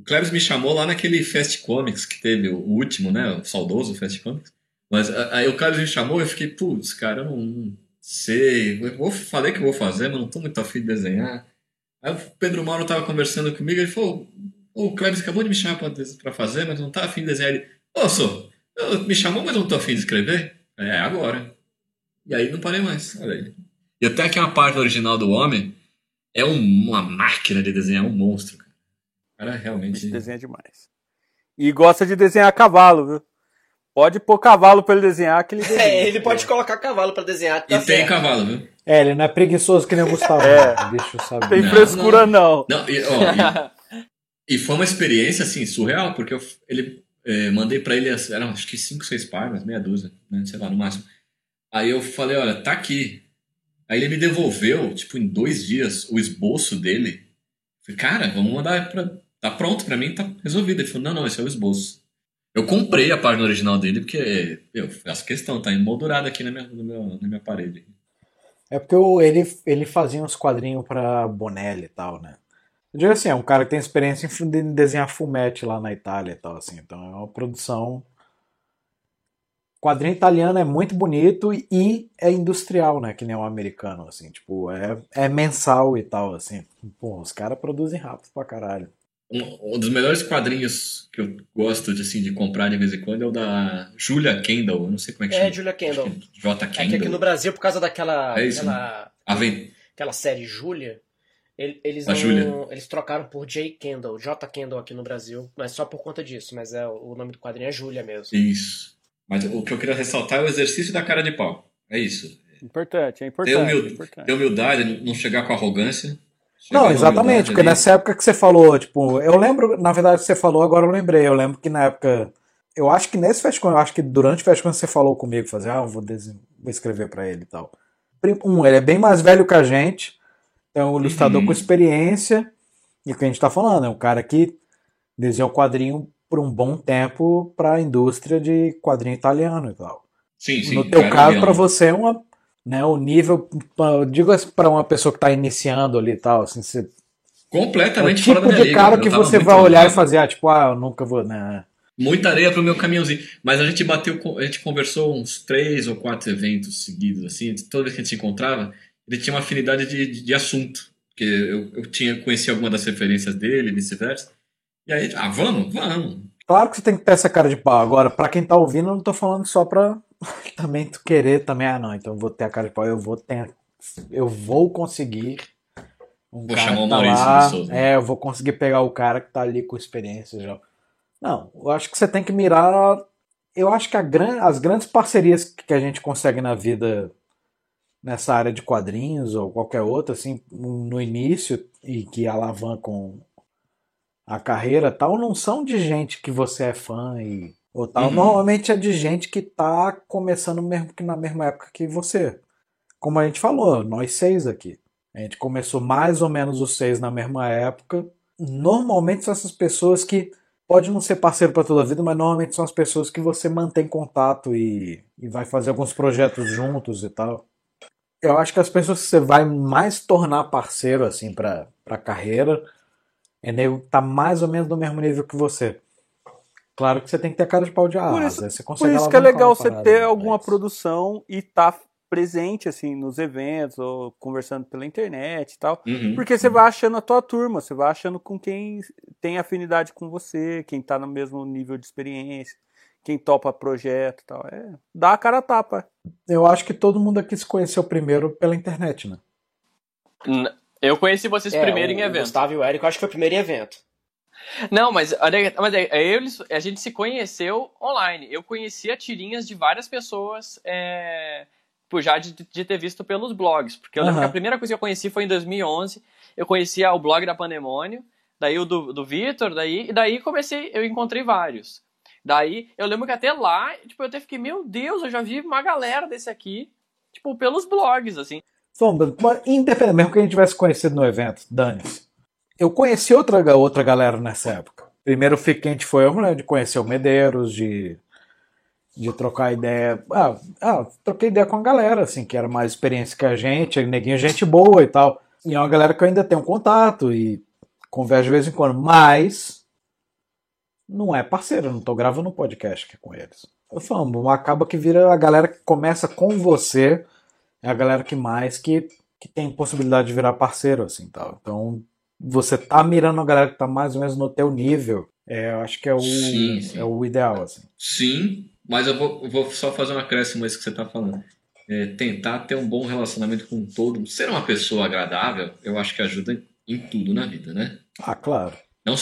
B: o Cleves me chamou lá naquele Fest Comics que teve, o último, né? O saudoso Fest Comics. Mas aí o Cleves me chamou e eu fiquei, putz, cara, eu não, sei. Eu vou, falei que eu vou fazer, mas não tô muito afim de desenhar. Aí o Pedro Mauro tava conversando comigo e ele falou: "Ô, O Cleves acabou de me chamar pra fazer, mas não tá afim de desenhar. Ele, ô, sou, me chamou, mas não tô afim de escrever? É, agora. E aí não parei mais. Olha aí. E até aqui uma parte original do homem é um- uma máquina de desenhar um monstro. Cara, O cara realmente.
E: Ele desenha demais. E gosta de desenhar cavalo, viu? Pode pôr cavalo pra ele desenhar que ele desenha.
C: É, ele pode colocar cavalo pra desenhar. Tá
B: E tem
C: certo.
B: cavalo, viu?
A: É, ele não é preguiçoso que nem o Gustavo.
E: É.
A: não, Deixa eu saber.
E: Tem
B: Não,
E: frescura não.
B: Não, e, ó, e- e foi uma experiência assim surreal, porque eu ele eh, mandei pra ele, eram acho que cinco, seis páginas, meia dúzia, né, sei lá, no máximo. Aí eu falei, olha, tá aqui. Aí ele me devolveu, tipo, em dois dias, o esboço dele. Falei, cara, vamos mandar pra. Tá pronto pra mim, tá resolvido. Ele falou, não, não, esse é o esboço. Eu comprei a página original dele, porque eu faço questão, tá emoldurada aqui na minha, no meu, na minha parede.
A: É porque ele, ele fazia uns quadrinhos pra Bonelli e tal, né? Eu digo assim, é um cara que tem experiência em de- desenhar fumete lá na Itália e tal, assim. Então é uma produção. O quadrinho italiano é muito bonito e é industrial, né? Que nem o americano, assim. Tipo, é, é mensal e tal, assim. Pô, os caras produzem rápido pra caralho.
B: Um, um dos melhores quadrinhos que eu gosto de, assim, de comprar de vez em quando é o da Julia Kendall. Eu não sei como é que
C: É,
B: chama.
C: Julia Kendall.
B: J.
C: É que
B: Kendall.
C: aqui no Brasil, por causa daquela.
B: É isso,
C: aquela,
B: Aven-
C: aquela série Júlia, ele- eles
B: A
C: não, eles trocaram por J. Kendall, J. Kendall aqui no Brasil, mas só por conta disso, mas é o nome do quadrinho é Júlia mesmo.
B: Isso. Mas o que eu queria ressaltar é o exercício da cara de pau. É isso.
E: Importante, é
B: Ter,
E: importante.
B: humil-
E: é importante.
B: ter humildade, não chegar com arrogância. Chegar
A: Não, exatamente, porque
B: ali.
A: nessa época que você falou, tipo, eu lembro, na verdade, que você falou, agora eu lembrei. Eu lembro que na época. Eu acho que nesse Festcon, eu acho que durante o Festcon você falou comigo, fazer, ah, eu vou, desen- vou escrever pra ele e tal. Um, ele é bem mais velho que a gente, é um ilustrador
B: Uhum.
A: com experiência, e o que a gente tá falando, é um cara que desenhou quadrinho por um bom tempo pra indústria de quadrinho italiano e tal.
B: Sim, sim.
A: no teu caso,
B: um-
A: pra você é uma, né, o nível, eu digo assim, para uma pessoa que está iniciando ali e tal, assim, você
B: Completamente
A: é o tipo
B: fora da minha
A: de cara
B: Eu
A: que você vai olhar e fazer, ah, tipo, ah, eu nunca vou, né?
B: Muita areia pro meu caminhãozinho. Mas a gente bateu, a gente conversou uns três ou quatro eventos seguidos, assim. Toda vez que a gente se encontrava, ele tinha uma afinidade de, de, de assunto. Porque eu, eu tinha, conhecia alguma das referências dele, vice-versa. E aí, ah, vamos, vamos.
A: Claro que você tem que ter essa cara de pau. Agora, pra quem tá ouvindo, eu não tô falando só pra também tu querer também, ah, não, então eu vou ter a cara de pau, eu vou ter, eu vou conseguir um
B: Vou
A: cara
B: chamar o
A: tá
B: Maurício
A: lá,
B: de Souza.
A: é, eu vou conseguir pegar o cara que tá ali com experiência já. Não, eu acho que você tem que mirar, eu acho que gran, as grandes parcerias que a gente consegue na vida nessa área de quadrinhos ou qualquer outra, assim, no início e que alavancam a carreira tal, não são de gente que você é fã e ou tal.
B: Uhum.
A: Normalmente é de gente que tá começando mesmo que na mesma época que você. Como a gente falou, nós seis aqui. A gente começou mais ou menos os seis na mesma época. Normalmente são essas pessoas que pode não ser parceiro para toda a vida, mas normalmente são as pessoas que você mantém contato e, e vai fazer alguns projetos juntos e tal. Eu acho que as pessoas que você vai mais tornar parceiro assim para para carreira é nego que tá mais ou menos no mesmo nível que você. Claro que você tem que ter cara de pau de
E: Por
A: asa.
E: isso-
A: aí você
E: Por
A: consegue
E: isso que é legal você ter
A: né?
E: alguma produção e estar presente, assim, nos eventos, ou conversando pela internet e tal.
B: Uhum.
E: Porque você vai achando a tua turma, você vai achando com quem tem afinidade com você, quem tá no mesmo nível de experiência, quem topa projeto e tal. É, dá a cara a tapa.
A: Eu acho que todo mundo aqui se conheceu primeiro pela internet, né?
D: N- Eu conheci vocês
C: É,
D: primeiro
C: o
D: em evento.
C: Gustavo e o Érico, acho que foi o primeiro evento.
D: Não, mas, mas é, é, eles, a gente se conheceu online. Eu conhecia tirinhas de várias pessoas, é, por já de, de ter visto pelos blogs. Porque eu lembro que a primeira coisa que eu conheci foi em 2011. Eu conhecia o blog da Pandemônio, daí o do, do Vitor, daí, e daí comecei, eu encontrei vários. Daí, eu lembro que até lá, tipo, eu até fiquei, meu Deus, eu já vi uma galera desse aqui, tipo, pelos blogs, assim.
A: Sombra, independente, mesmo que a gente tivesse conhecido no evento, dane-se. Eu conheci outra, outra galera nessa época. Primeiro que a gente foi, lembro de conhecer o Medeiros, de, de trocar ideia. Ah, ah, troquei ideia com a galera, assim, que era mais experiência que a gente, neguinho, gente boa e tal. E é uma galera que eu ainda tenho contato e converso de vez em quando, mas não é parceiro, eu não tô gravando um podcast aqui com eles. Eu falo, acaba que vira a galera que começa com você é a galera que mais que, que tem possibilidade de virar parceiro, assim, tal. Então, você tá mirando a galera que tá mais ou menos no teu nível, é, eu acho que é o,
B: Sim, sim.
A: é o ideal, assim.
B: Sim, mas eu vou, eu vou só fazer um acréscimo a isso que você está falando. É, tentar ter um bom relacionamento com todo mundo. Ser uma pessoa agradável, eu acho que ajuda em, tudo na vida, né?
A: Ah, claro.
B: Não,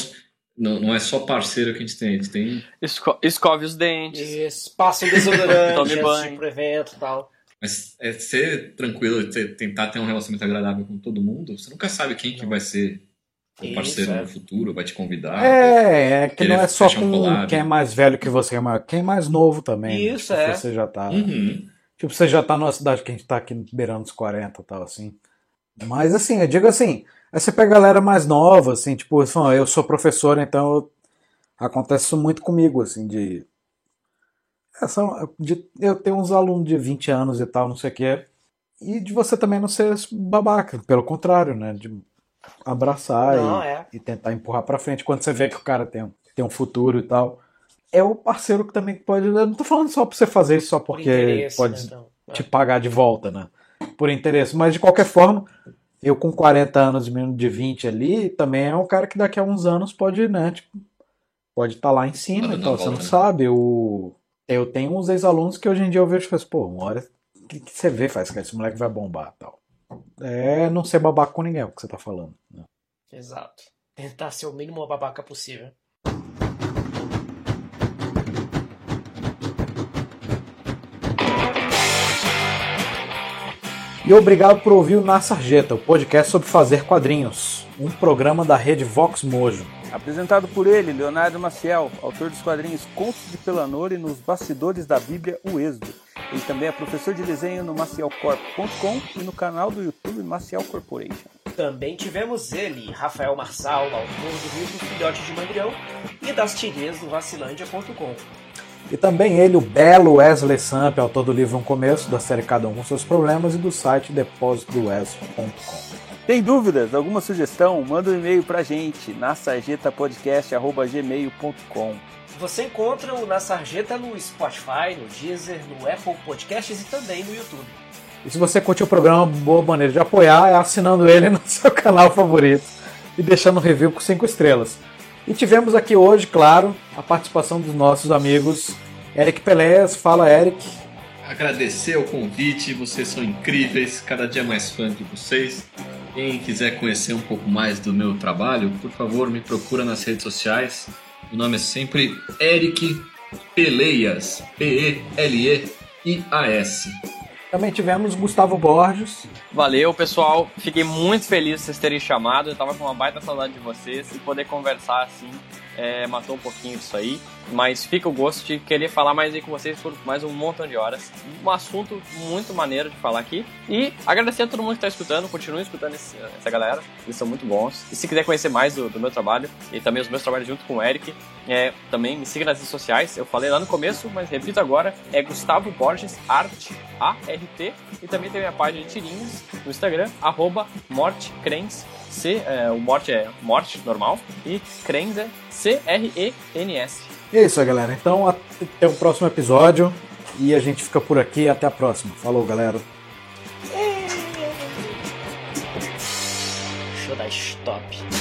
B: não, não é só parceiro que a gente tem, a gente tem.
D: Esco escove os dentes.
C: Isso, passa um desodorante
D: Tome banho.
C: pro evento e tal.
B: Mas é ser tranquilo, ter- tentar ter um relacionamento agradável com todo mundo. Você nunca sabe quem que vai ser o
C: Isso,
B: parceiro
C: é.
B: no futuro, vai te convidar.
A: É, é que não é só
B: um
A: com
B: collab.
A: quem é mais velho que você, mas quem é mais novo também. né?
C: Isso,
A: Tipo,
C: é.
A: Você já tá.
B: Uhum.
A: Tipo, você já tá numa cidade que a gente tá aqui beirando os 40 e tal, assim. Mas assim, eu digo assim, aí você pega a galera mais nova, assim, tipo, eu sou professor, então eu- acontece isso muito comigo, assim, de. É, são- de- eu tenho uns alunos de 20 anos e tal, não sei o que. E de você também não ser babaca, pelo contrário, né? De abraçar
C: Não,
A: e,
C: é.
A: e tentar empurrar pra frente quando você vê que o cara tem, um- tem um futuro e tal. É o parceiro que também pode. Eu não tô falando só pra você fazer isso só
C: Por
A: porque
C: interesse,
A: pode
C: né, então.
A: te pagar de volta, né? Por interesse. Mas de qualquer forma, eu com 40 anos e menino de 20 ali, também é um cara que daqui a uns anos pode, né? Tipo, pode estar lá em cima
B: Tá
A: e tal. Você não
B: né?
A: sabe. O... Eu tenho uns ex-alunos que hoje em dia eu vejo e falo, pô, uma hora. O que, que você vê, faz que esse moleque vai bombar tal. É não ser babaca com ninguém, é o que você tá falando. né?
C: Exato. Tentar ser o mínimo babaca possível.
A: E obrigado por ouvir o Na Sarjeta, o podcast sobre fazer quadrinhos. Um programa da rede Vox Mojo.
E: Apresentado por ele, Leonardo Maciel, autor dos quadrinhos Contos de Pelanor e nos bastidores da Bíblia, o Êxodo. Ele também é professor de desenho no macielcorp.com e no canal do YouTube Maciel Corporation.
C: Também tivemos ele, Rafael Marçal, autor do livro Filhote de Mandrião e das tirinhas do Vacilândia.com.
A: E também ele, o belo Wesley Samp, autor do livro Um Começo, da série Cada Um com Seus Problemas, e do site depósitowes.com.
E: Tem dúvidas? Alguma sugestão? Manda um e-mail pra gente na sarjetapodcast.gmail.com
C: Você encontra o Na Sarjeta no Spotify, no Deezer, no Apple Podcasts e também no YouTube.
A: E se você curtiu o programa, boa maneira de apoiar é assinando ele no seu canal favorito e deixando um review com 5 estrelas. E tivemos aqui hoje, claro, a participação dos nossos amigos Eric Pelés. Fala, Eric.
B: Agradecer o convite, vocês são incríveis, cada dia mais fã de vocês. Quem quiser conhecer um pouco mais do meu trabalho, por favor, me procura nas redes sociais. O nome é sempre Eric Peleias, P-E-L-E-I-A-S.
A: Também tivemos Gustavo Borges.
D: Valeu, pessoal. Fiquei muito feliz de vocês terem chamado. Eu tava com uma baita saudade de vocês e poder conversar assim é, matou um pouquinho disso aí. Mas fica o gosto de querer falar mais aí com vocês por mais um montão de horas. Um assunto muito maneiro de falar aqui. E agradecer a todo mundo que está escutando. Continue escutando esse, essa galera. Eles são muito bons. E se quiser conhecer mais do, do meu trabalho e também os meus trabalhos junto com o Eric, é, também me siga nas redes sociais. Eu falei lá no começo, mas repito agora. É Gustavo Borges Art, A-R-T. E também tem minha página de tirinhas no Instagram, mortecrens. C, é, o morte é morte, normal. E crens é C-R-E-N-S.
A: E é isso aí, galera. Então, até o próximo episódio. E a gente fica por aqui. Até a próxima. Falou, galera.
C: Show da stop.